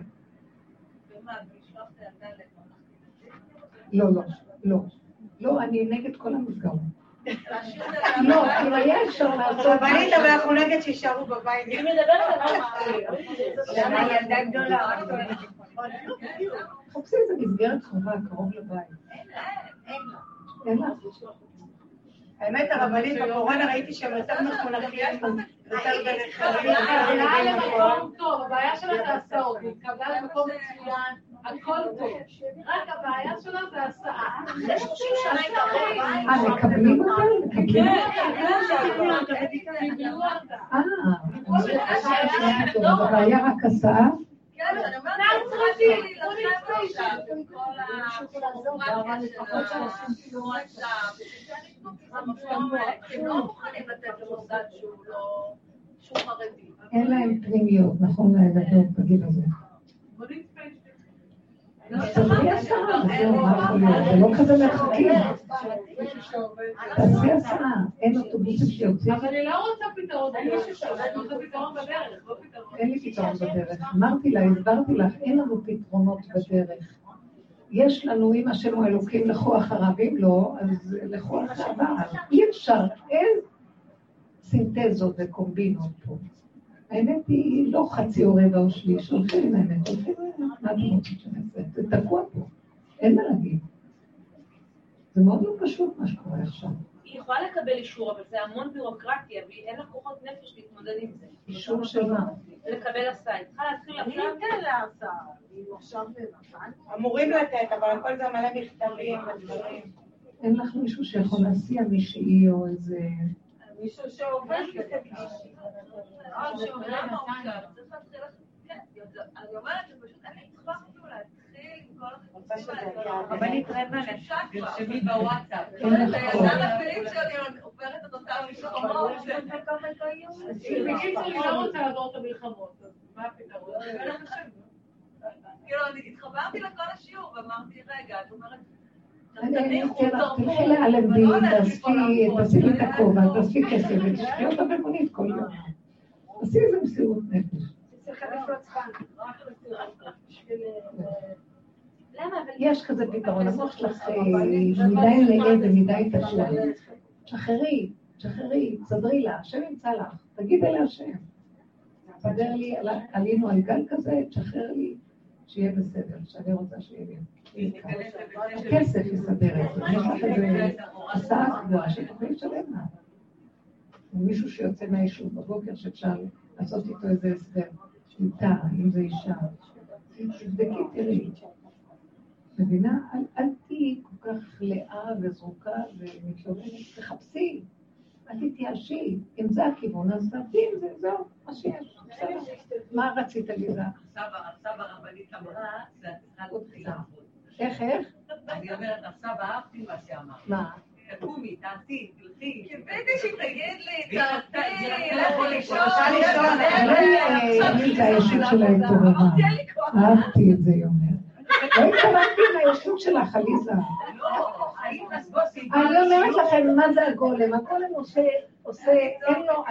לא, לא, לא. לא, אני נגד כל המסגרות. לא, אם היה אפשר לעשות רבנית, אבל אנחנו נגד שיישארו בבית. היא מדברת על מה ילדה גדולה? חפשי איזה מסגרת חובה קרוב לבית. אין לה. האמת, הרבנית, בקורונה ראיתי שהם יותר מחונכים, יותר בנחלים. התקבלה למקום טוב, הבעיה שלה זה הסעות, היא התקבלה למקום מצוין, הכל טוב. רק הבעיה שלה זה הסעה. אחרי 30 שנה היא תראה. אה, מקבלים אותה? מקבלים קיבלו אותה. אה, טוב, אז הבעיה רק הסעה? כן, אני אומרת, אני צריכה להילחם עכשיו עם כל הפורמטיה של הוואטסאפ, הם לא מוכנים לתת למוסד שהוא לא... שהוא חרדי. אין להם פנימיות, נכון בגיל הזה. זה לא כזה מרחקים. תעשי הסעה, אין אוטובוסים שיוצאים. אבל אני לא רוצה לא פתרון. אין לי פתרון בדרך. אמרתי לה, הסברתי לך, אין לנו פתרונות בדרך. יש לנו, אם השם הוא אלוקים, לכו אחריו, אם לא, אז לכו אחריו. אי אפשר, אין סינתזות וקומבינות פה. האמת היא לא חצי או רבע או שליש, הולכים עם האמת, הולכים עם האמת. מה אתם רוצים שנעשה? זה תקוע פה, אין מה להגיד. זה מאוד לא פשוט מה שקורה עכשיו. היא יכולה לקבל אישור, אבל זה המון בירוקרטיה, והיא אין לה כוחות נפש להתמודד עם זה. אישור של מה? לקבל הסעה. היא צריכה להתחיל אני עכשיו... אתן לה הסעה. היא עכשיו נתן. אמורים לתת, אבל הכל זה מלא מכתבים ודברים. אין לך מישהו שיכול להסיע מישהי או איזה... מישהו שעובד להתחיל... כן, אני אומרת שפשוט אין לי טווח אפילו להתחיל עם כל החיפושים האלה. רבנית רבע תרשמי בוואטסאפ. כוח. ילדה לפילים שלי עוברת את אותם מלחמות. בקיצור, היא לא רוצה לעבור את המלחמות, אז מה הפתרון? כאילו, אני התחברתי לכל השיעור ואמרתי, רגע, את אומרת... תלכי לאלנבי, מכל תעשי את. הכובע, תאספי כסף ותשבי אותה במונית כל יום. תעשי איזה מסירות נפש. יש כזה פתרון, המוח שלך אה, מדי נאה ומדי קשור. שחררי, שחררי, תסדרי לה, השם ימצא לך, תגידי להשם. תסדר לי, על- עלינו על גל כזה, תשחרר לי, שיהיה בסדר, שאני רוצה שיהיה לי. הכסף יסדר את זה, יש לך איזה הסעה קבועה שתוכלי לשלם לה. מישהו שיוצא מהיישוב בבוקר שאפשר לעשות איתו איזה הסדר, איתה, אם זה אישה. תבדקי, תראי. מבינה? אל, תהיי כל כך לאה וזרוקה ומתלוננת, תחפשי, אל תתייאשי. אם זה הכיוון, אז תעשי עם זה, זהו, מה שיש. מה רצית, ליזה? עכשיו עכשיו הרבנית אמרה שאת צריכה להתחיל לעבוד. איך, איך? אני אומרת, עכשיו אהבתי מה שאמרת. מה? תקומי, תעשי, תלכי. קיוויתי שהיא תגיד לי, תעשי, רצתה לכו לישון, אה, אני את הישות שלה התעוררה. אהבתי את זה, היא אומרת. לא התכוונתי עם הישות שלך, עליזה. לא. אני אומרת לכם, מה זה הגולם? הגולם עושה, עושה, אין לו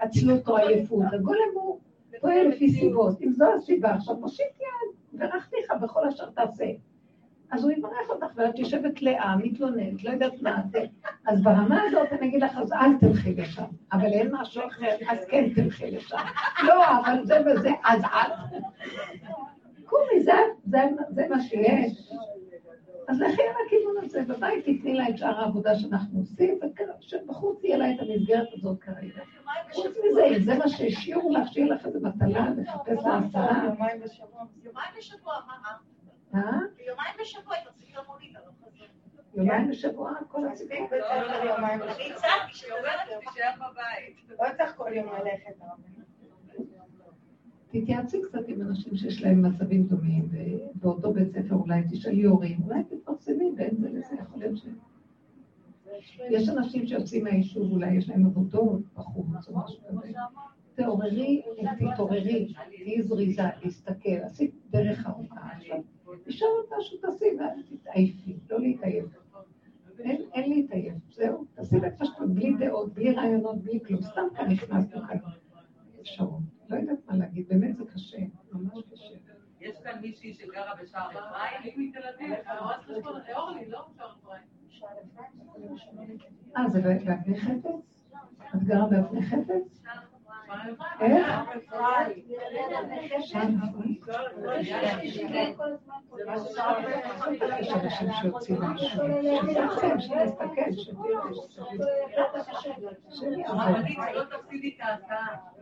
עצלות- או עייפות. הגולם הוא פועל לפי סיבות. אם זו הסיבה, עכשיו מושיט יד, ברכתיך בכל אשר תעשה. אז הוא יברך אותך, ואת יושבת לאה, מתלוננת, לא יודעת מה זה. אז ברמה הזאת אני אגיד לך, אז אל תלכי לשם. אבל אין משהו אחר, אז כן תלכי לשם. לא, אבל זה וזה, אז אל. קומי, זה, זה, זה מה שיש. אז לכי על הכיוון הזה, בבית תתני לה את שאר העבודה שאנחנו עושים, ובחוץ יהיה לה את המסגרת הזאת כרגע. חוץ מזה, אם זה מה שהשאירו לך, שיהיה לך איזה מטלה, לחפש לה הצעה. יומיים בשבוע. מה? אה? יומיים בשבוע היא למונית, אני לא חוזרת. יומיים בשבוע, כל הסיפור. מספיק בסדר יומיים אני בשבוע. הצעתי שהיא אומרת שתישאר בבית. לא צריך כל יום ללכת. תתייעצי קצת עם אנשים שיש להם מצבים דומים, ובאותו בית ספר אולי תשאלי הורים, אולי תפרסמי בין זה לזה, יכול להיות ש... יש אנשים שיוצאים מהיישוב, אולי יש להם עבודות בחוץ או משהו כזה. תעוררי, תתעוררי, תהיי זריזה, להסתכל, עשית דרך ארוכה עכשיו. נשאר עוד משהו, תעשי ואל תתעייפי, לא להתעייף. אין, אין להתעייף, זהו, תעשי בפשטות, בלי דעות, בלי רעיונות, בלי כלום, סתם כאן נכנסנו כאן. אפשרות. לא יודעת מה להגיד, באמת זה קשה, ממש קשה. יש כאן מישהי שגרה בשער אפרים? היא מתל אביב, אורלי, לא שער אפרים. אה, זה באבני חפץ? את גרה באבני חפץ? איך?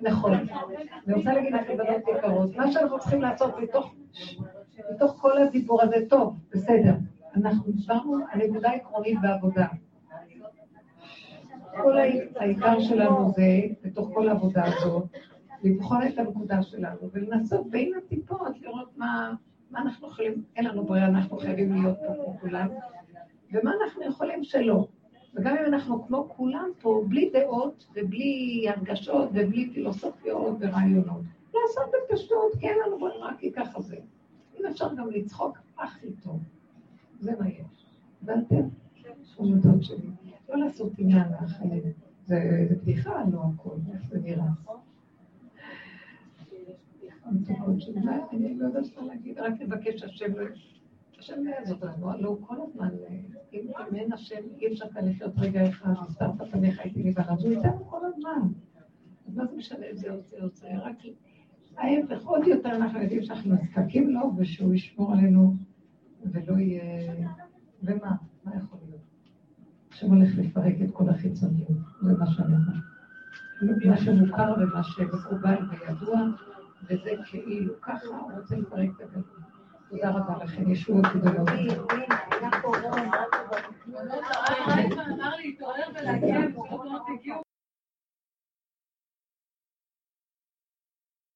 נכון. אני רוצה להגיד לכם, בנות יקרות, מה שאנחנו צריכים לעשות מתוך כל הדיבור הזה, טוב, בסדר. אנחנו דיברנו על נקודה עקרונית בעבודה. כל העיקר שלנו זה, בתוך כל העבודה הזאת, לבחון את הנקודה שלנו ולנסות בין הטיפות לראות מה, מה אנחנו יכולים, אין לנו ברירה, אנחנו חייבים להיות פה כמו כולם, ומה אנחנו יכולים שלא. וגם אם אנחנו כמו כולם פה, בלי דעות ובלי הרגשות ובלי פילוסופיות ורעיונות, לעשות בפשטות, כי אין לנו ברירה, כי ככה זה. אם אפשר גם לצחוק, הכי טוב. זה מה יש. ואתם, חמודות שלי. לא לעשות עניין מהחיים. זה בדיחה, לא הכול, איך זה נראה. אני לא יודעת מה להגיד, רק לבקש השם, השם לא יעזור לנו, הלוא כל הזמן, אם אין השם, אי אפשר כאן לחיות רגע אחד, הסתרת פניך הייתי ברב, הוא איתנו כל הזמן. אז מה זה משנה אם זה יוצא יוצא, רק ההפך, עוד יותר אנחנו יודעים שאנחנו נזקקים לו, ושהוא ישמור עלינו, ולא יהיה... ומה? מה יכול להיות? השם הולך לפרק את כל החיצוניות, זה מה שאני אומרת. מה שמוכר ומה שמקובל וידוע, וזה כאילו ככה, הוא רוצה לפרק את הגלות. תודה רבה לכם, ישועות גדולות. אמר לי, התעורר ולהגיע, פשוט הגיעו